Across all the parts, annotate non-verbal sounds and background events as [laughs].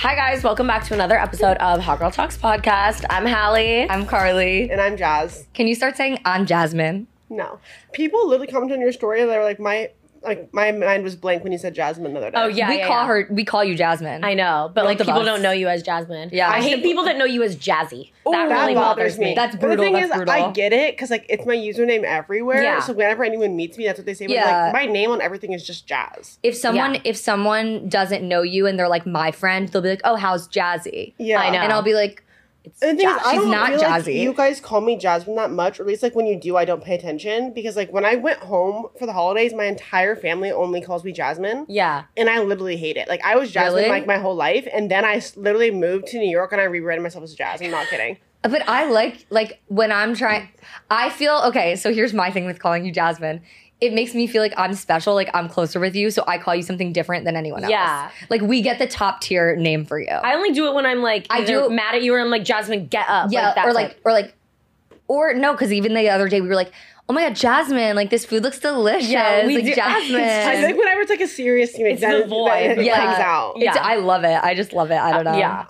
Hi guys, welcome back to another episode of Hot Girl Talks podcast. I'm Halley. I'm Carly. And I'm Jaz. Can you start saying I'm Jasmine? No. People literally commented on your story. They were like, my like my mind was blank when you said Jasmine the other day. Oh yeah, we yeah, call yeah. her. We call you Jasmine. I know, but like Both of people us. don't know you as Jasmine. Yeah. I hate people that know you as Jazzy. Ooh, that really bothers me. That's brutal. But brutal, the thing that's is, brutal. I get it because like it's my username everywhere. Yeah. So whenever anyone meets me, that's what they say. But Yeah. like my name on everything is just Jaz. if someone Yeah. if someone doesn't know you and they're like my friend, they'll be like, "Oh, how's Jazzy?" Yeah. I know. And I'll be like, "It's And the thing is, I She's don't not feel like Jazzy." you guys call me Jasmine that much, or at least like when you do, I don't pay attention because like when I went home for the holidays, my entire family only calls me Jasmine. yeah. And I literally hate it. Like I was Jasmine Really? like my whole life, and then I s- literally moved to New York and I rebranded myself as Jaz. I'm not kidding. [laughs] But I like like when I'm trying. I feel okay. So here's my thing with calling you Jasmine. It makes me feel like I'm special, like I'm closer with you, so I call you something different than anyone else. Yeah. like we get the top tier name for you. I only do it when I'm like I do- mad at you or I'm like Jasmine, get up. yeah, like, that or like type. or like or no, because even the other day we were like, oh my god, Jasmine, like this food looks delicious. Yeah, we like do- [laughs] Jasmine. I think whenever it's like a serious thing, It's then, the void. then it Yeah. comes out. Yeah. It's, I love it. I just love it. I don't uh, know. yeah.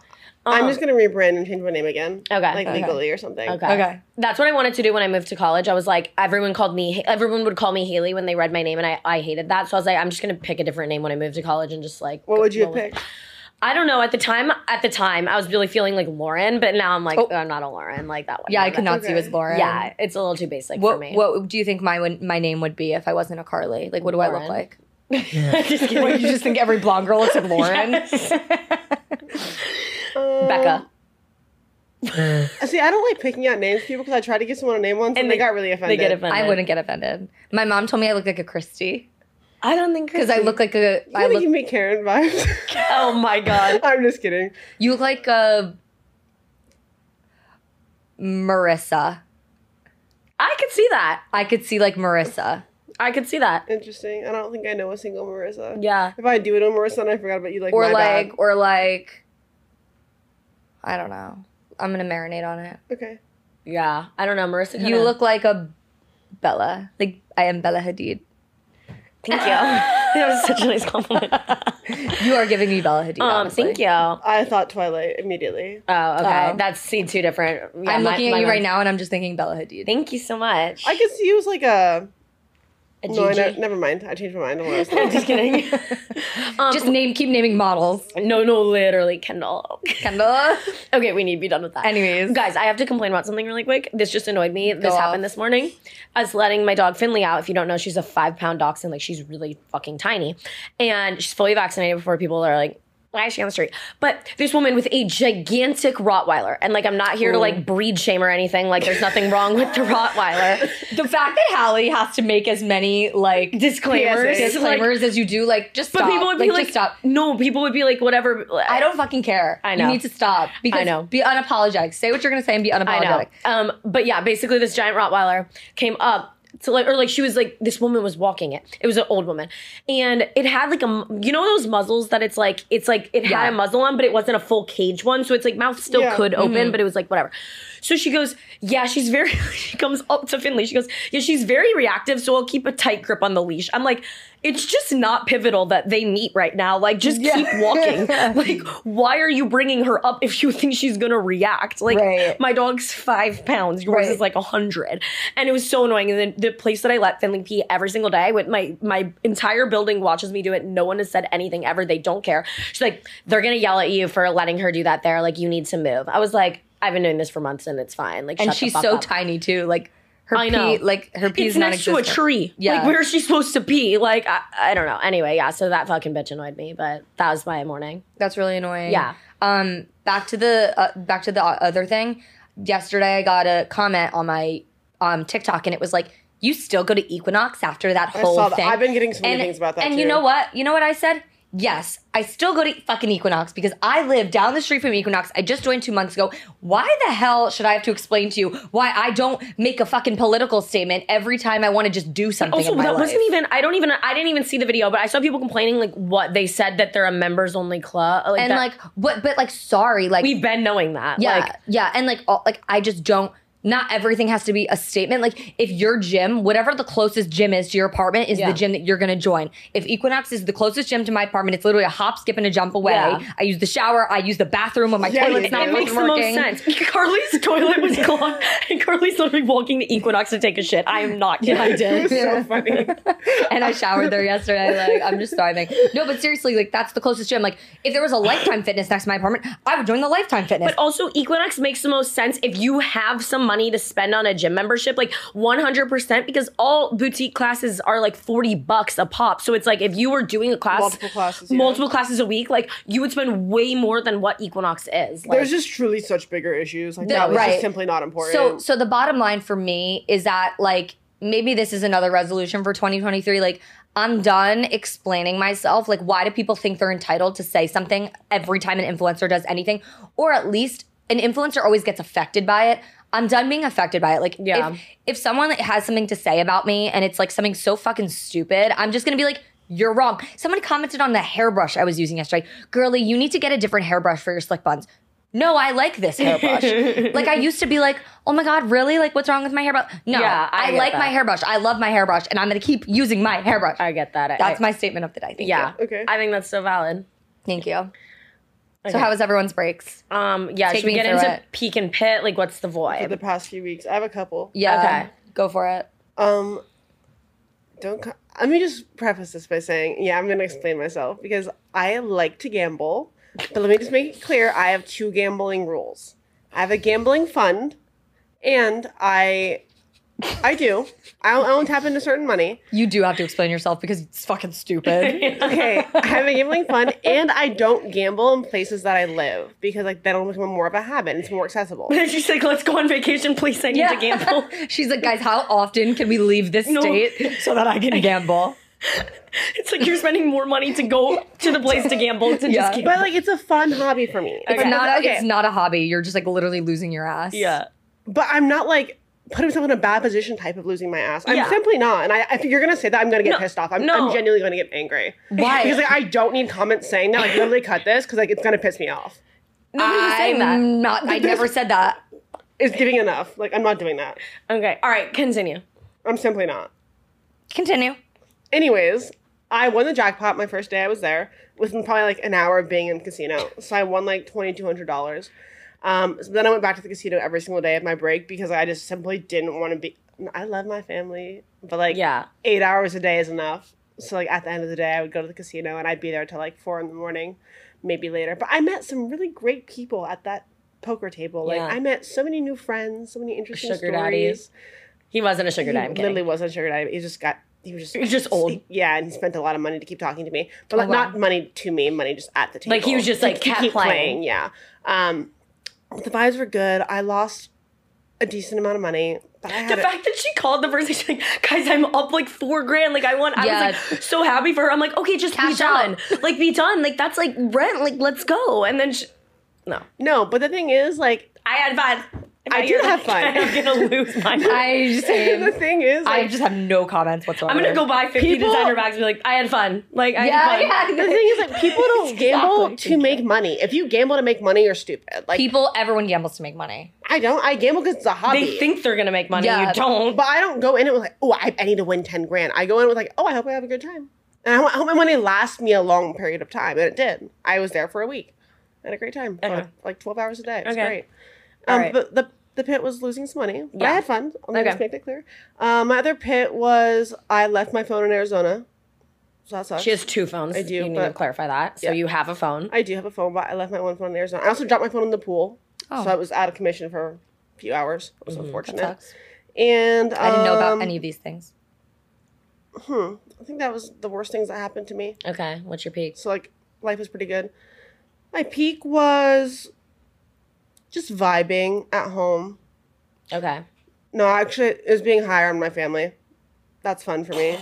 I'm Um, just gonna rebrand and change my name again. Okay. Like Okay. legally or something. Okay. Okay. That's what I wanted to do when I moved to college. I was like, everyone called me, everyone would call me Haley when they read my name, and I, I hated that. So I was like, I'm just gonna pick a different name when I moved to college and just like. What would you roll have picked? I don't know. At the time, at the time, I was really feeling like Lauren, but now I'm like, Oh. oh. I'm not a Lauren like that one. Yeah, I could not see you as Lauren. Yeah, it's a little too basic for What me. What do you think my would- my name would be if I wasn't a Carly? Like, what do I look Lauren. like? just [laughs] kidding. What, you just think every blonde girl looks like [laughs] Lauren? [laughs] Uh, Becca. [laughs] See, I don't like picking out names for people because I tried to give someone a name once and, And they, they- got really offended. They get offended. I wouldn't get offended. My mom told me I look like a Christie. I don't think because I look like a. You I gotta look. give me Karen vibes. [laughs] Oh my god. [laughs] I'm just kidding. You look like a Marissa. I could see that. I could see like Marissa. I could see that. Interesting. I don't think I know a single Marissa. Yeah. If I do know Marissa and I forgot about you, like or my like bad. or like I don't know. I'm gonna marinate on it. Okay. Yeah. I don't know. Marissa. Kinda, You look like a Bella. Like I am Bella Hadid. Thank you. [laughs] that was such a nice compliment. [laughs] You are giving me Bella Hadid. um. honestly. Thank you. I thought Twilight immediately. Oh, okay. Oh. That's see two different. Yeah, I'm my- looking at my you right now and I'm just thinking Bella Hadid. Thank you so much. I could see you as like a. No, I never mind. I changed my mind. I was thinking. Just kidding. [laughs] um, just name keep naming models. no, no, literally, Kendall. Kendall. [laughs] okay, we need to be done with that. Anyways. guys, I have to complain about something really quick. This just annoyed me. This off. happened this morning. I was letting my dog Finley out. If you don't know, she's a five pound dachshund. Like she's really fucking tiny, and she's fully vaccinated before people are like. Why is she on the street? But this woman with a gigantic Rottweiler, and like I'm not here to like breed shame or anything. Like there's nothing wrong with the Rottweiler. the fact that Halley has to make as many like Disclaimers, disclaimers as you do, like just But stop. people would be like, stop. no, people would be like, whatever. I don't fucking care. I know. You need to stop. Because I know. Be unapologetic. Say what you're gonna say and be I know. unapologetic. Um, but yeah, basically this giant Rottweiler came up to like, or like she was like, this woman was walking it. It was an old woman, and it had like a you know those muzzles that it's like, it's like it Yeah. had a muzzle on, but it wasn't a full cage one, so it's like mouth still Yeah. could open, Mm-hmm. but it was like whatever. So she goes, yeah, she's very. [laughs] she comes up to Finley. She goes, yeah, she's very reactive, so I'll keep a tight grip on the leash. I'm like. It's just not pivotal that they meet right now. Like, just keep walking. [laughs] like, why are you bringing her up if you think she's gonna react? Like, Right. my dog's five pounds. Yours Right. is like a hundred, and it was so annoying. And then the place that I let Finley pee every single day, with my my entire building watches me do it. No one has said anything ever. They don't care. She's like, they're gonna yell at you for letting her do that there. Like, you need to move. I was like, I've been doing this for months, and it's fine. Like, And she's so up. tui too. Like her I pee, know. like her pee It's is next to a tree. Yeah. Like, where is she supposed to pee? Like, I, I don't know. Anyway, yeah. So that fucking bitch annoyed me, but that was my morning. That's really annoying. Yeah. Um. Back to the uh, back to the other thing. Yesterday, I got a comment on my um TikTok, and it was like, you still go to Equinox after that I whole saw that. thing. I've been getting some and, things about that And too. you know what? You know what I said? Yes, I still go to fucking Equinox because I live down the street from Equinox. I just joined two months ago. Why the hell should I have to explain to you why I don't make a fucking political statement every time I want to just do something? Also, in my that life? wasn't even. I don't even. I didn't even see the video, but I saw people complaining like what they said that they're a members only club. Like and that- like, what, but like, sorry, like we've been knowing that. Yeah, Like, yeah, and like, all, like I just don't. Not everything has to be a statement. Like, if your gym, whatever the closest gym is to your apartment, is Yeah. the gym that you're gonna join. If Equinox is the closest gym to my apartment, it's literally a hop, skip, and a jump away. Yeah. I use the shower. I use the bathroom when my Yeah, toilet's not it makes fucking the most sense. [laughs] Carly's toilet was [laughs] clogged, [laughs] and Carly's literally walking to Equinox to take a shit. I am not. Yeah, I It did. so funny. and I showered there yesterday. Like, I'm just thriving. No, but seriously, like that's the closest gym. Like, if there was a Lifetime Fitness next to my apartment, I would join the Lifetime Fitness. But also, Equinox makes the most sense if you have some money to spend on a gym membership, like 100%, because all boutique classes are like 40 bucks a pop. So it's like if you were doing a class, Multiple classes, yeah. multiple classes a week, like you would spend way more than what Equinox is. Like, There's just truly such bigger issues. Like The- that was right. just simply not important. So so the bottom line for me is that like maybe this is another resolution for 2023 like I'm done explaining myself like why do people think they're entitled to say something every time an influencer does anything or at least an influencer always gets affected by it. I'm done being affected by it. Like Yeah. if if someone has something to say about me and it's like something so fucking stupid, I'm just going to be like you're wrong. Someone commented on the hairbrush I was using yesterday. Girly, you need to get a different hairbrush for your slick buns. No, I like this hairbrush. [laughs] like I used to be like, oh my god, really? Like what's wrong with my hairbrush? No, Yeah, I I, like that. my hairbrush. I love my hairbrush, and I'm gonna keep using my hairbrush. I get that. That's I- my statement of the day. Thank yeah. you. Okay. I think that's so valid. Thank you. Okay. So how was everyone's breaks? Um, yeah, Take should we get into it. peak and pit? Like, what's the void? for the past few weeks, I have a couple. Yeah. Okay. Go for it. Um, don't. co- Let me just preface this by saying, yeah, I'm gonna explain myself because I like to gamble, but let me just make it clear: I have two gambling rules. I have a gambling fund, and I, I do. I don't, I don't tap into certain money. You do have to explain yourself because it's fucking stupid. [laughs] Okay, I have a gambling fund, and I don't gamble in places that I live because like that'll become more of a habit. It's more accessible. [laughs] She's like, let's go on vacation, please. I need to gamble. [laughs] She's like, guys, how often can we leave this No. state so that I can gamble? It's like you're spending more money to go to the place to gamble to Yeah. just gamble. But like, it's a fun hobby for me. It's Okay. not. A, okay. It's not a hobby. You're just like literally losing your ass. yeah. but I'm not like putting myself in a bad position type of losing my ass. I'm Yeah. simply not. And I, if you're gonna say that, I'm gonna get No, pissed off. I'm, no. I'm genuinely gonna get angry. Why? Because like I don't need comments saying that. Like literally cut this because like it's gonna piss me off. Nobody was saying that. I'm not. I never said that. It's giving enough. Like I'm not doing that. Okay. All right. Continue. I'm simply not. Continue. Anyways, I won the jackpot my first day I was there within probably like an hour of being in the casino. So I won like twenty two hundred dollars. Um, so then I went back to the casino every single day of my break because I just simply didn't want to be. I love my family, but like Yeah. eight hours a day is enough. So like at the end of the day, I would go to the casino and I'd be there till like four in the morning, maybe later. But I met some really great people at that poker table. Like Yeah. I met so many new friends, so many interesting Sugar stories. daddies. He wasn't a sugar daddy. He literally wasn't a sugar daddy. He just got. He was just. He was just old. Yeah, and he spent a lot of money to keep talking to me, but like Oh, wow. not money to me, money just at the table. Like, he was just, like, keep playing. Yeah. Um, the vibes were good. I lost a decent amount of money, but I had The a- fact that she called the first day, [laughs] she's like, guys, I'm up like four grand. Like, I want, I was like so happy for her. I'm like, okay, just be done. out. [laughs] like, be done. Like, that's like rent. Like, let's go. And then, she, no, no. But the thing is, like, I had fun. I do have [laughs] fun. I'm gonna lose my [laughs] mind. I just the thing is, I just have no comments whatsoever. I'm gonna go buy 50 People- designer bags and be like, I had fun. Like, I Yeah, had fun. yeah. the thing is, like, people don't [laughs] gamble Exactly. to make money. If you gamble to make money, you're stupid. Like, People, everyone gambles to make money. I don't. I gamble because it's a hobby. They think they're gonna make money. Yeah. You don't. But I don't go in it with like, oh, I, I need to win ten grand. I go in with like, oh, I hope I have a good time, and I, I hope my money lasts me a long period of time, and it did. I was there for a week, I had a great time, Okay. like, like twelve hours a day. It was Okay. great. Um, right. But the the pit was losing some money, but I Yeah. had fun. Let me Okay. just make that clear. Um, my other pit was I left my phone in Arizona, so that sucks. She has two phones. I do, You need to clarify that. So Yeah. you have a phone. I do have a phone, but I left my one phone in Arizona. I also dropped my phone in the pool, Oh. so I was out of commission for a few hours. It was Mm-hmm. unfortunate. Sucks. And I didn't know about um, any of these things. Hmm. I think that was the worst things that happened to me. Okay. What's your peak? So like life was pretty good. My peak was just vibing at home. Okay. No, actually, it was being higher on my family. that's fun for me.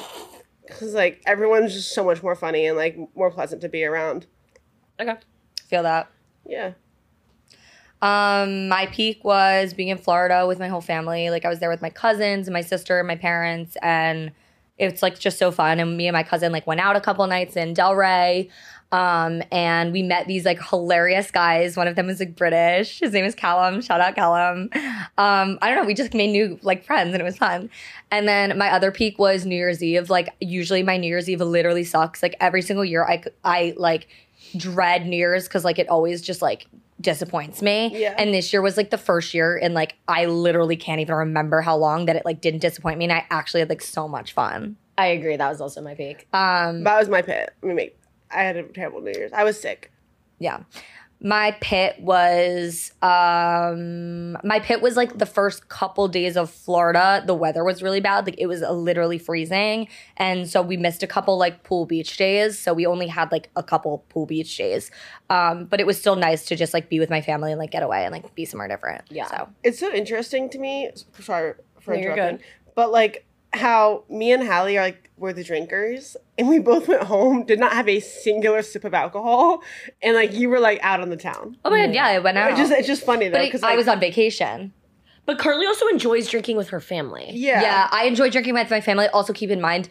Cause like everyone's just so much more funny and like more pleasant to be around. Okay. Feel that. Yeah. Um, my peak was being in Florida with my whole family. Like I was there with my cousins and my sister and my parents, and it's like just so fun. And me and my cousin like went out a couple nights in Delray. Um, and we met these like hilarious guys. One of them was like British. His name is Callum. Shout out Callum. Um, I don't know. We just made new like friends and it was fun. And then my other peak was New Year's Eve. Like usually my New Year's Eve literally sucks. Like every single year I, I like dread New Year's because like it always just like disappoints me. Yeah. And this year was like the first year and like I literally can't even remember how long that it like didn't disappoint me and I actually had like so much fun. I agree. That was also my peak. Um That was my pit. I mean, make- I had a terrible New Year's. I was sick. yeah. My pit was um my pit was like the first couple days of Florida. The weather was really bad. Like it was uh, literally freezing. And so we missed a couple like pool beach days. So we only had like a couple pool beach days. Um but it was still nice to just like be with my family and like get away and like be somewhere different. Yeah. So It's so interesting to me. Sorry for No, interrupting. But like how me and Hallie are like were the drinkers, and we both went home, did not have a singular sip of alcohol, and like you were like out on the town. Oh my god, yeah, I went out. It's just it's just funny though but it- because I was on vacation. But Carly also enjoys drinking with her family. yeah Yeah. I enjoy drinking with my family. Also, keep in mind,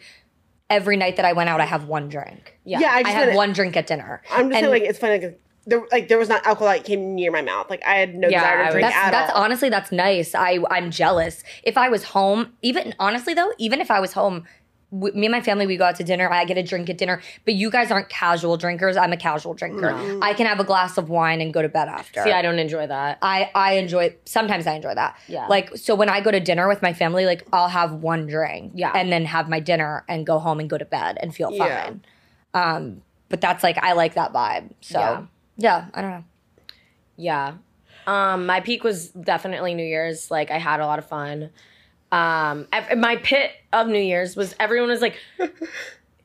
every night that I went out, I have one drink. Yeah. yeah I I, just had one drink at dinner. I'm just And saying like it's funny like there like there was not alcohol that came near my mouth like I had no Yeah, desire to drink that's at that's all. honestly that's nice. I I'm jealous. If I was home, even honestly though, even if I was home. w- Me and my family, we go out to dinner. I get a drink at dinner, but you guys aren't casual drinkers. I'm a casual drinker. I can have a glass of wine and go to bed after. See, I don't enjoy that. I I enjoy sometimes I enjoy that. Yeah. Like so when I go to dinner with my family, like I'll have one drink. Yeah. And then have my dinner and go home and go to bed and feel Yeah. fine. Um, but that's like I like that vibe. So Yeah. Yeah, I don't know. Yeah. Um, my peak was definitely New Year's. Like I had a lot of fun. Um, my pit of New Year's was everyone was like, [laughs]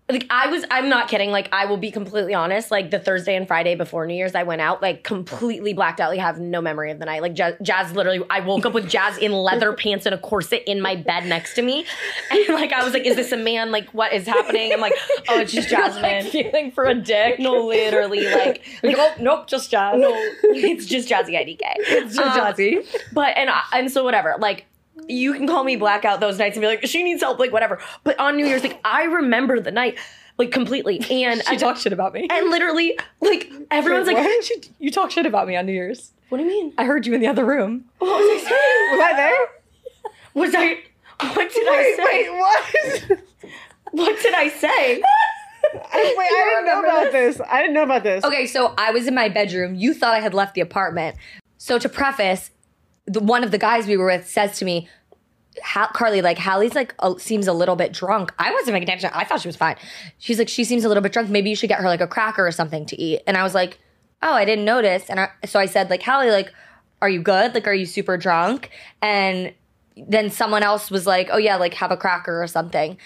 like I was. I'm not kidding. Like I will be completely honest. Like the Thursday and Friday before New Year's, I went out like completely blacked out. Like have no memory of the night. Like Jaz, Jaz literally, I woke up with Jaz in leather pants and a corset in my bed next to me, and like I was like, is this a man? Like what is happening? I'm like, oh, it's just [laughs] Jasmine. feeling for a dick. no, literally, like, [laughs] Like, oh nope, just Jaz. no, it's just Jazzy IDK. it's just Um, jazzy. But and I- and so whatever. Like you can call me blackout those nights and be like, she needs help, like whatever. But on New Year's, like I remember the night like completely, [laughs] and I She talked shit about me. and literally like everyone's Wait, like? She- you talk shit about me on New Year's. what do you mean? I heard you in the other room. [laughs] What was I saying? Was I there? [laughs] Was I? What did Wait, I say? wait, what? What did I say? I, wait, I didn't know about this. I didn't know about this. Okay, so I was in my bedroom. You thought I had left the apartment. So to preface, the, one of the guys we were with says to me, "Ha- Carly, like Halley's like seems a little bit drunk. I wasn't paying attention. I thought she was fine. She's like, she seems a little bit drunk. Maybe you should get her like a cracker or something to eat. And I was like, oh, I didn't notice. And I, so I said, like, Halley, like, are you good? Like, are you super drunk? And then someone else was like, oh yeah, like have a cracker or something.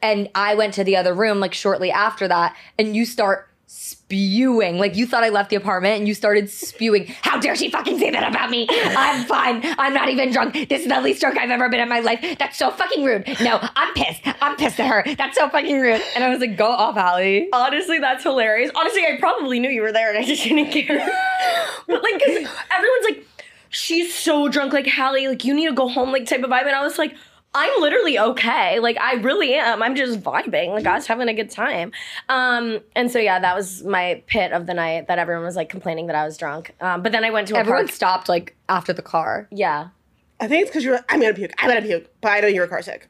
And I went to the other room like shortly after that, and you start spewing. Like you thought I left the apartment and you started spewing. [laughs] How dare she fucking say that about me? I'm fine. I'm not even drunk. This is the least drunk I've ever been in my life. That's so fucking rude. No, I'm pissed. I'm pissed at her. That's so fucking rude. And I was like, go off, Allie. Honestly, that's hilarious. Honestly, I probably knew you were there and I just didn't care. [laughs] but like, cause everyone's like, she's so drunk, like Halley, like you need to go home, like type of vibe. And I was like, I'm literally okay. Like I really am. I'm just vibing. Like I was having a good time. Um, and so yeah, that was my pit of the night that everyone was like complaining that I was drunk. Um, but then I went to a Everyone park. stopped like after the car. Yeah. I think it's because you're. I'm gonna puke. I'm gonna puke. But I know you were car sick.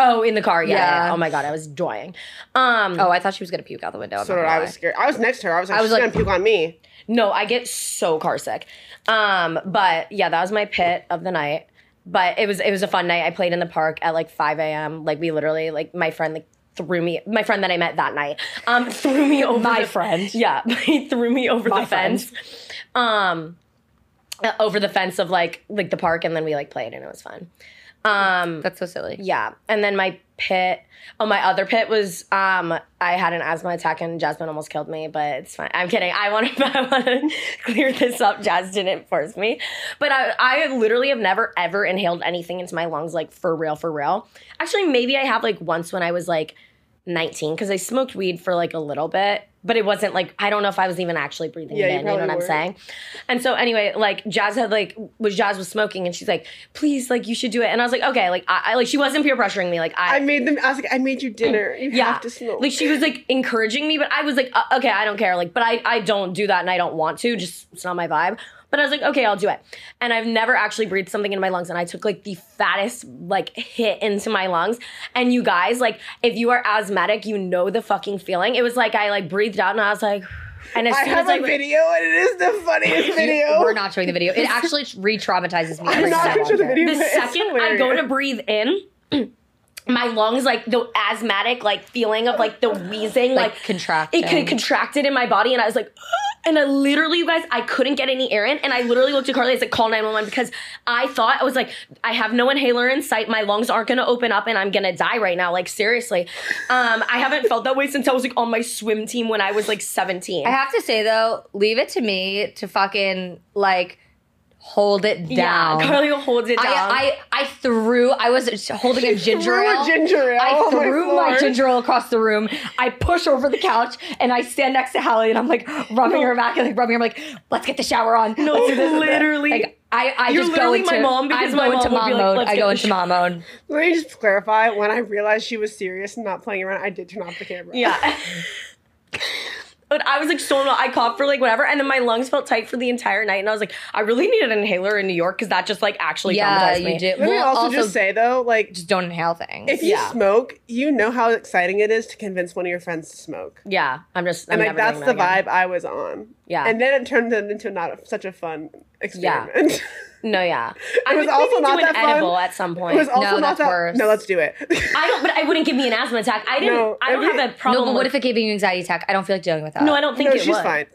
Oh, in the car. Yeah. Yeah. yeah. Oh my god, I was dying. Um, Oh, I thought she was gonna puke out the window. I'm So not did gonna I lie. was scared. I was next to her. I was like, I was she's like- gonna puke on me. No, I get so car sick. Um, but yeah, that was my pit of the night. But it was it was a fun night. I played in the park at like 5 a.m. Like we literally like my friend like threw me my friend that I met that night um [laughs] threw me over My the, friend. Yeah, [laughs] he threw me over My the friend. fence. Um uh, over the fence of like like the park and then we like played and it was fun. Um, That's so silly. yeah, and then my pit. Oh, my other pit was um, I had an asthma attack and Jasmine almost killed me, but it's fine. I'm kidding. I want to [laughs] I want to clear this up. Jaz didn't force me, but I I literally have never ever inhaled anything into my lungs like for real for real. Actually, maybe I have like once when I was like 19 because I smoked weed for like a little bit, but it wasn't like I don't know if I was even actually breathing Yeah, it in. You know what probably I'm saying? And so anyway, like Jaz had like was Jaz was smoking and she's like, please, like you should do it. And I was like, okay, like I, I like she wasn't peer pressuring me. Like I made them. I was like, I made you dinner. You yeah, have to smoke. like she was like encouraging me, but I was like, uh, okay, I don't care. Like, but I I don't do that and I don't want to. Just it's not my vibe. But I was like, okay, I'll do it. And I've never actually breathed something in my lungs, and I took like the fattest like hit into my lungs. And you guys, like, if you are asthmatic, you know the fucking feeling. It was like I like breathed out, and I was like, and as I soon have as I a video, and it is the funniest [laughs] video. We're not showing the video. It actually [laughs] re-traumatizes me. I'm not time gonna show the video. the second I go to breathe in, [clears throat] my lungs like the asthmatic like feeling of like the wheezing Like, like, contracting. It con- contracted in my body, and I was like. And I literally, you guys, I couldn't get any air in. And I literally looked at Carly. I said, call 911 because I thought, I was like, I have no inhaler in sight. My lungs aren't going to open up and I'm going to die right now. Like, seriously. Um, I haven't felt that way since I was like on my swim team when I was like 17. I have to say though, leave it to me to fucking like hold it down. yeah, Carly holds it down. I, I I threw. I was holding a [laughs] ginger threw a ale. ginger ale I on my threw my, floor. ginger ale across the room. I push over the couch and I stand next to Halley and I'm like rubbing her back and like rubbing her. I'm like, let's get the shower on. no, Let's do this. literally. Like I, I You're just go literally into my mom because I my go into mom would mom like, mode. "Let's I go into sh-" mom mode. Let me just clarify. When I realized she was serious and not playing around, I did turn off the camera. Yeah. [laughs] But I was like so not. I coughed for like whatever, and then my lungs felt tight for the entire night, and I was like, I really need an inhaler in New York because that just like actually Yeah, traumatized me. you do. Let me Well, also, also just say though, like, just don't inhale things. if you Yeah. smoke, you know how exciting it is to convince one of your friends to smoke. Yeah, I'm just. I'm and like never that's doing the that again. vibe I was on. Yeah. And then it turned it into not such a fun experiment. [laughs] No, yeah. [laughs] I was also not do an fun. edible at some it point. was also No, not that's that. worse. No, let's do it. [laughs] I don't, but I wouldn't give me an asthma attack. I didn't. No, I don't every- have a problem. no, but what with- if it gave you an anxiety attack? I don't feel like dealing with that. No, I don't think no, it she's would. fine.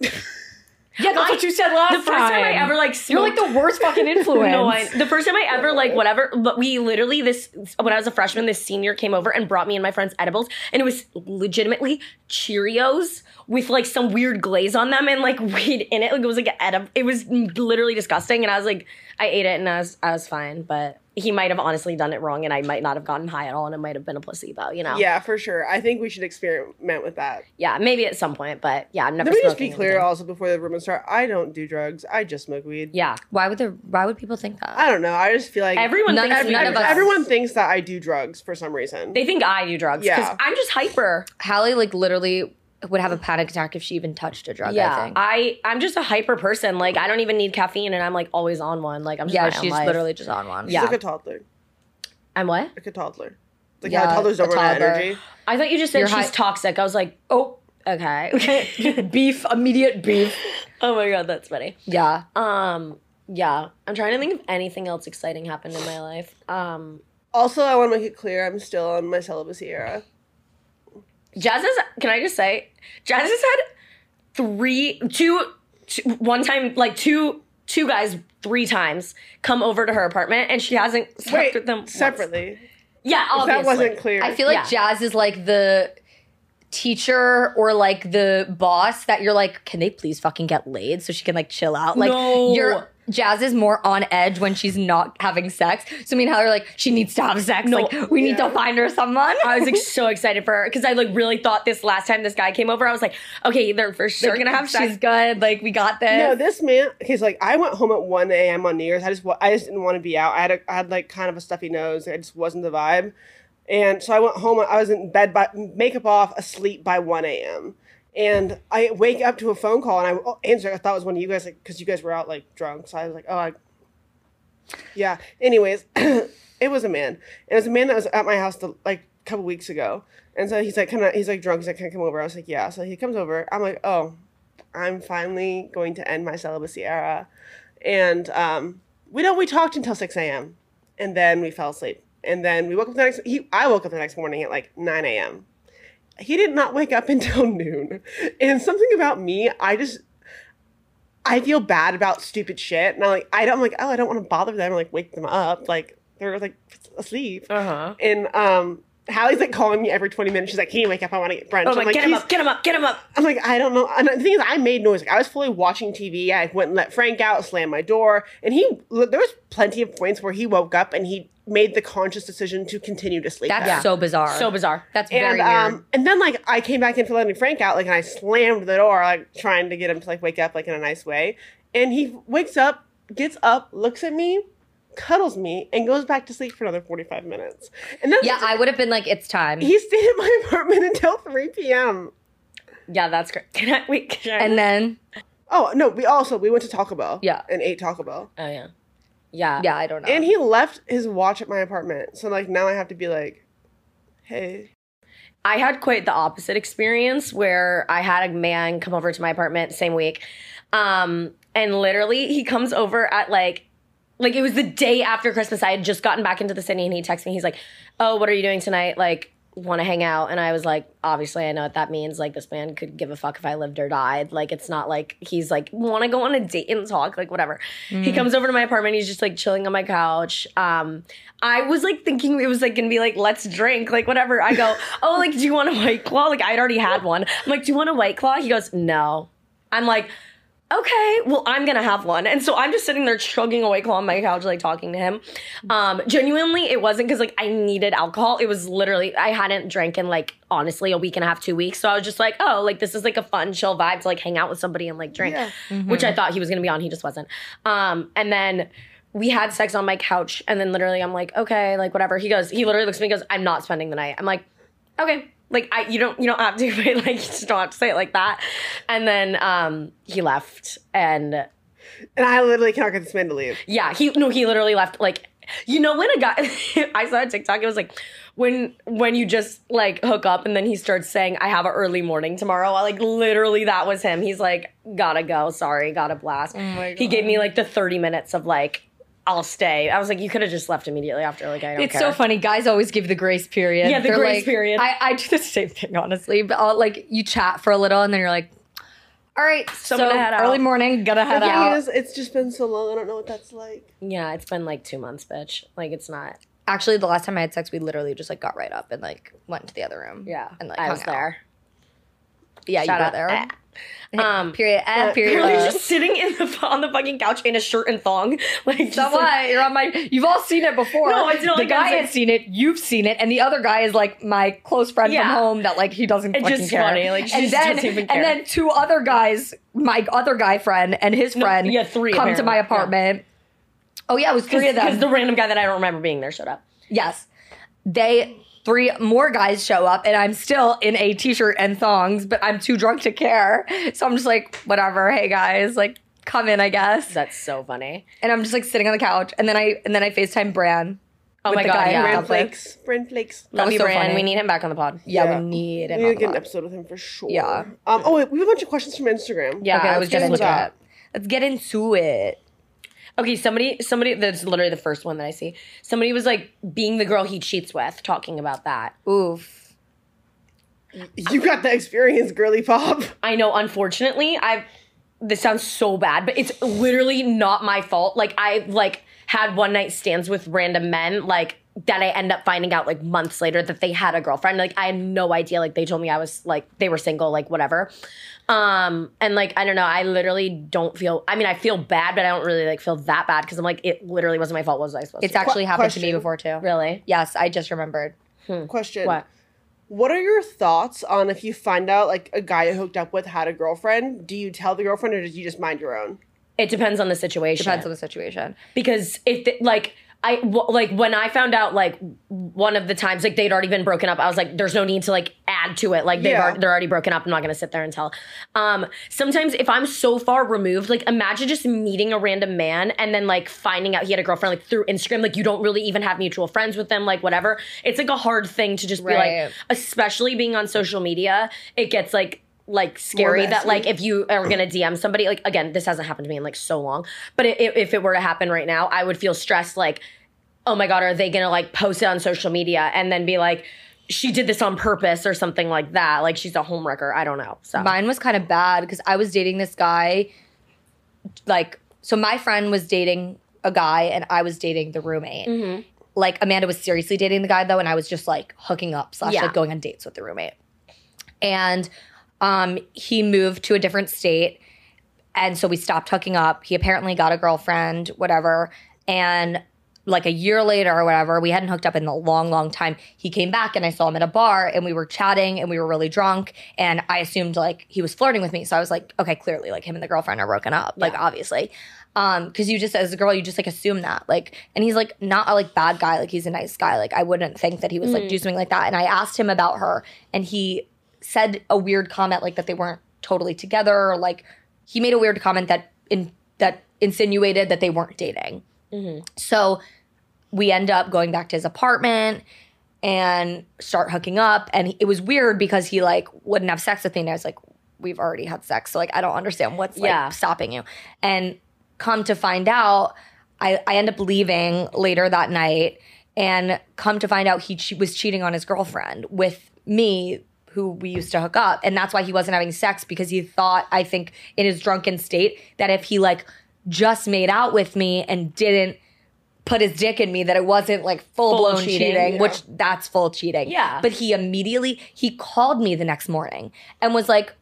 Yeah, that's what you said last time. The first time, I ever like You're like the worst fucking [laughs] influence. No, I, the first time I ever like whatever, but we literally this when I was a freshman, this senior came over and brought me and my friends edibles, and it was legitimately Cheerios with like some weird glaze on them and like [laughs] weed in it. Like it was like an edible. It was literally disgusting, and I was like, I ate it and I was I was fine, but he might have honestly done it wrong, and I might not have gotten high at all, and it might have been a placebo. You know? yeah, for sure. I think we should experiment with that. yeah, maybe at some point, but yeah, I'm never. Let me just be clear anything. also before the rumors start. I don't do drugs. I just smoke weed. Yeah, Why would the Why would people think that? I don't know. I just feel like everyone None- thinks none of us- everyone thinks that I do drugs for some reason. They think I do drugs Yeah. I'm just hyper. Halley like literally would have a panic attack if she even touched a drug. Yeah, I think. I I'm just a hyper person. Like I don't even need caffeine, and I'm like always on one. Like I'm just yeah, she's life. literally just on one. She's Yeah. like a toddler. I'm what? Like a toddler. Like Yeah, how toddlers a don't run toddler. energy. I thought you just said You're she's high- toxic. I was like, oh, okay. [laughs] beef, immediate beef. [laughs] oh my god, that's funny. Yeah. Um, yeah, I'm trying to think if anything else exciting happened in my life. Um, Also, I want to make it clear I'm still on my celibacy era. Jaz has. Can I just say, Jaz has had three, two, two one time, like two, two guys three times come over to her apartment, and she hasn't slept Wait, with them once. separately. Yeah, If obviously. that wasn't clear. I feel like Yeah. Jaz is like the teacher or like the boss that you're like, can they please fucking get laid so she can like chill out? Like No. you're Jaz is more on edge when she's not having sex. So me and Heather are like, she needs to have sex. No. like we need to find her someone. I was like [laughs] so excited for her because I like really thought this last time this guy came over. I was like, okay, they're for sure gonna have sex. She's good. Like we got this. No, this man. he's like I went home at one a.m. on New Year's. I just I just didn't want to be out. I had a, I had like kind of a stuffy nose. It just wasn't the vibe, and so I went home. I was in bed by makeup off, asleep by one a.m. And I wake up to a phone call and I answer. I thought it was one of you guys, like because you guys were out like drunk. So I was like, oh, I, yeah. Anyways, [clears throat] it was a man. And it was a man that was at my house the, like a couple weeks ago. And so he's like, can I, he's like drunk. He's like, can I come over? I was like, yeah. So he comes over. I'm like, oh, I'm finally going to end my celibacy era. And um, we know we talked until 6 a.m. And then we fell asleep. And then we woke up the next, he, I woke up the next morning at like 9 a.m. He did not wake up [laughs] until noon. And something about me, I just, I feel bad about stupid shit. And I'm like, I don't, I'm like, oh, I don't want to bother them like wake them up. Like, they're like asleep. Uh huh. And um, Halley's like calling me every 20 minutes. She's like, "Can you wake up? I want to get brunch." Oh I'm my, get him up, get him up, get him up. I'm like, I don't know. And the thing is, I made noise. Like, I was fully watching TV. I went and let Frank out, slammed my door, and he. There was plenty of points where he woke up and he made the conscious decision to continue to sleep. That's back. so bizarre. So bizarre. That's And very um, weird. and then like I came back in for letting Frank out, like, and I slammed the door, like trying to get him to like wake up, like in a nice way. And he wakes up, gets up, looks at me, cuddles me, and goes back to sleep for another 45 minutes. And then Yeah, I would have been like, it's time. he stayed at my [laughs] apartment until 3 p.m. Yeah, that's great. Can I wait? Can I, and then, Oh no, we also we went to Taco Bell. Yeah. and ate Taco Bell. oh yeah, yeah, yeah, I don't know. And he left his watch at my apartment. So like now I have to be like, hey. I had quite the opposite experience where I had a man come over to my apartment same week. Um, and literally he comes over at like like it was the day after Christmas. I had just gotten back into the city and he texted me. He's like, "Oh, what are you doing tonight? Like, want to hang out?" And I was like, "Obviously, I know what that means. Like, this man could give a fuck if I lived or died. Like, it's not like he's like want to go on a date and talk. Like, whatever." He comes over to my apartment. He's just like chilling on my couch. Um, I was like thinking it was like gonna be like, "Let's drink," like whatever. I go, [laughs] "Oh, like, do you want a white claw?" Like, I'd already had one. I'm like, "Do you want a white claw?" He goes, "No." I'm like okay, well, I'm gonna have one. And so I'm just sitting there chugging away claw on my couch, like talking to him. Um, genuinely, it wasn't because like I needed alcohol. It was literally I hadn't drank in like honestly a week and a half, two weeks. So I was just like, oh, like this is like a fun, chill vibe to like hang out with somebody and like drink. Yeah. Which I thought he was gonna be on, he just wasn't. Um, and then we had sex on my couch, and then literally I'm like, okay, like whatever. He goes, he literally looks at me and goes, I'm not spending the night. I'm like, okay like I you don't you don't have to [laughs] but like you just don't have to say it like that. And then um he left and And I literally cannot get this man to leave. yeah he no he literally left like you know when a guy [laughs] I saw a TikTok it was like when when you just like hook up and then he starts saying I have an early morning tomorrow like literally that was him. He's like gotta go. Sorry. Gotta blast. He gave me like the 30 minutes of like I'll stay I was like you could have just left immediately after like I don't it's care so funny. Guys always give the grace period. Yeah, the They're grace like- period. I, I do the same thing, honestly. But I'll, like you chat for a little, and then you're like, "All right, so, I'm head early out." morning, gotta The head thing out." is, it's just been so long. I don't know what that's like. yeah it's been like two months bitch like it's not Actually, the last time I had sex, we literally just like got right up and like went to the other room. yeah and like I hung was out. there Yeah, Shout you out got there. Um, period. Eh, uh, period. Literally just sitting in the on the fucking couch in a shirt and thong, [laughs] like just so like- what? You're on my. You've all seen it before. No, it's not the like guy has seen it. You've seen it, and the other guy is like my close friend from home that like he doesn't It's fucking just care. funny, like, and then doesn't even care. and then two other guys, my other guy friend and his No, friend, yeah, three, come to my apartment. Oh yeah, it was three of them. because the random guy that I don't remember being there showed up. Yes. They three more guys show up and I'm still in a t-shirt and thongs, but I'm too drunk to care. So I'm just like, whatever, hey guys, like come in, I guess. That's so funny. And I'm just like sitting on the couch and then I and then I FaceTime Bran. Oh With my the god, guy yeah. who Brand flakes. Brand flakes. Love was you, so Brand. funny. We need him back on the pod. Yeah, Yeah. we need it. We need to get the an episode with him for sure. Yeah. Um. Oh wait, we have a bunch of questions from Instagram. Yeah, Okay, I was just looking it. Let's get into it. Okay, somebody, somebody. That's literally the first one that I see. Somebody was like being the girl he cheats with, talking about that. Oof. You got the experience, girly pop. I know, unfortunately, I've this sounds so bad, but it's literally not my fault. Like I like had one night stands with random men, like that I end up finding out like months later that they had a girlfriend. Like I had no idea. Like they told me I was like they were single, like whatever. Um and like I don't know, I literally don't feel I mean I feel bad, but I don't really like feel that bad because I'm like it literally wasn't my fault. What was I supposed It's to? do? actually happened to me before too. really Yes, I just remembered. Question. what? What are your thoughts on if you find out like a guy you hooked up with had a girlfriend? Do you tell the girlfriend or did you just mind your own? It depends on the situation. Depends on the situation. because if the, like I w- like when I found out like one of the times like they'd already been broken up, I was like, there's no need to like add to it. Like they've Yeah. they're already broken up. I'm not gonna sit there and tell. Um, sometimes if I'm so far removed, like imagine just meeting a random man and then like finding out he had a girlfriend like through Instagram. Like you don't really even have mutual friends with them. Like whatever. It's like a hard thing to just be like, especially being on social media. It gets like like scary that like if you are gonna DM somebody like again this hasn't happened to me in like so long but i i- if it were to happen right now I would feel stressed like oh my god are they gonna like post it on social media and then be like she did this on purpose or something like that like she's a homewrecker I don't know so Mine was kind of bad because I was dating this guy. Like, so my friend was dating a guy and I was dating the roommate. Mm-hmm. like Amanda was seriously dating the guy though, and I was just like hooking up slash Yeah. like going on dates with the roommate. And um, he moved to a different state, and so we stopped hooking up. He apparently got a girlfriend, whatever, and like a year later or whatever, we hadn't hooked up in a long, long time. He came back and I saw him at a bar and we were chatting and we were really drunk. And I assumed like he was flirting with me. So I was like, okay, clearly like him and the girlfriend are broken up. Like obviously. Um, cause you just as a girl, you just like assume that. Like, and he's like not a like bad guy, like he's a nice guy. Like I wouldn't think that he was like do something like that. And I asked him about her and he said a weird comment like that they weren't totally together or like he made a weird comment that in that insinuated that they weren't dating. Mm-hmm. So we end up going back to his apartment and start hooking up. And it was weird because he like wouldn't have sex with me. And I was like, we've already had sex. So like, I don't understand what's like Yeah. stopping you. And come to find out, I, I end up leaving later that night and come to find out he che- was cheating on his girlfriend with me who we used to hook up and that's why he wasn't having sex because he thought i think in his drunken state that if he like just made out with me and didn't put his dick in me that it wasn't like full blown cheating, cheating, which that's full cheating. Yeah. But he immediately he called me the next morning and was like,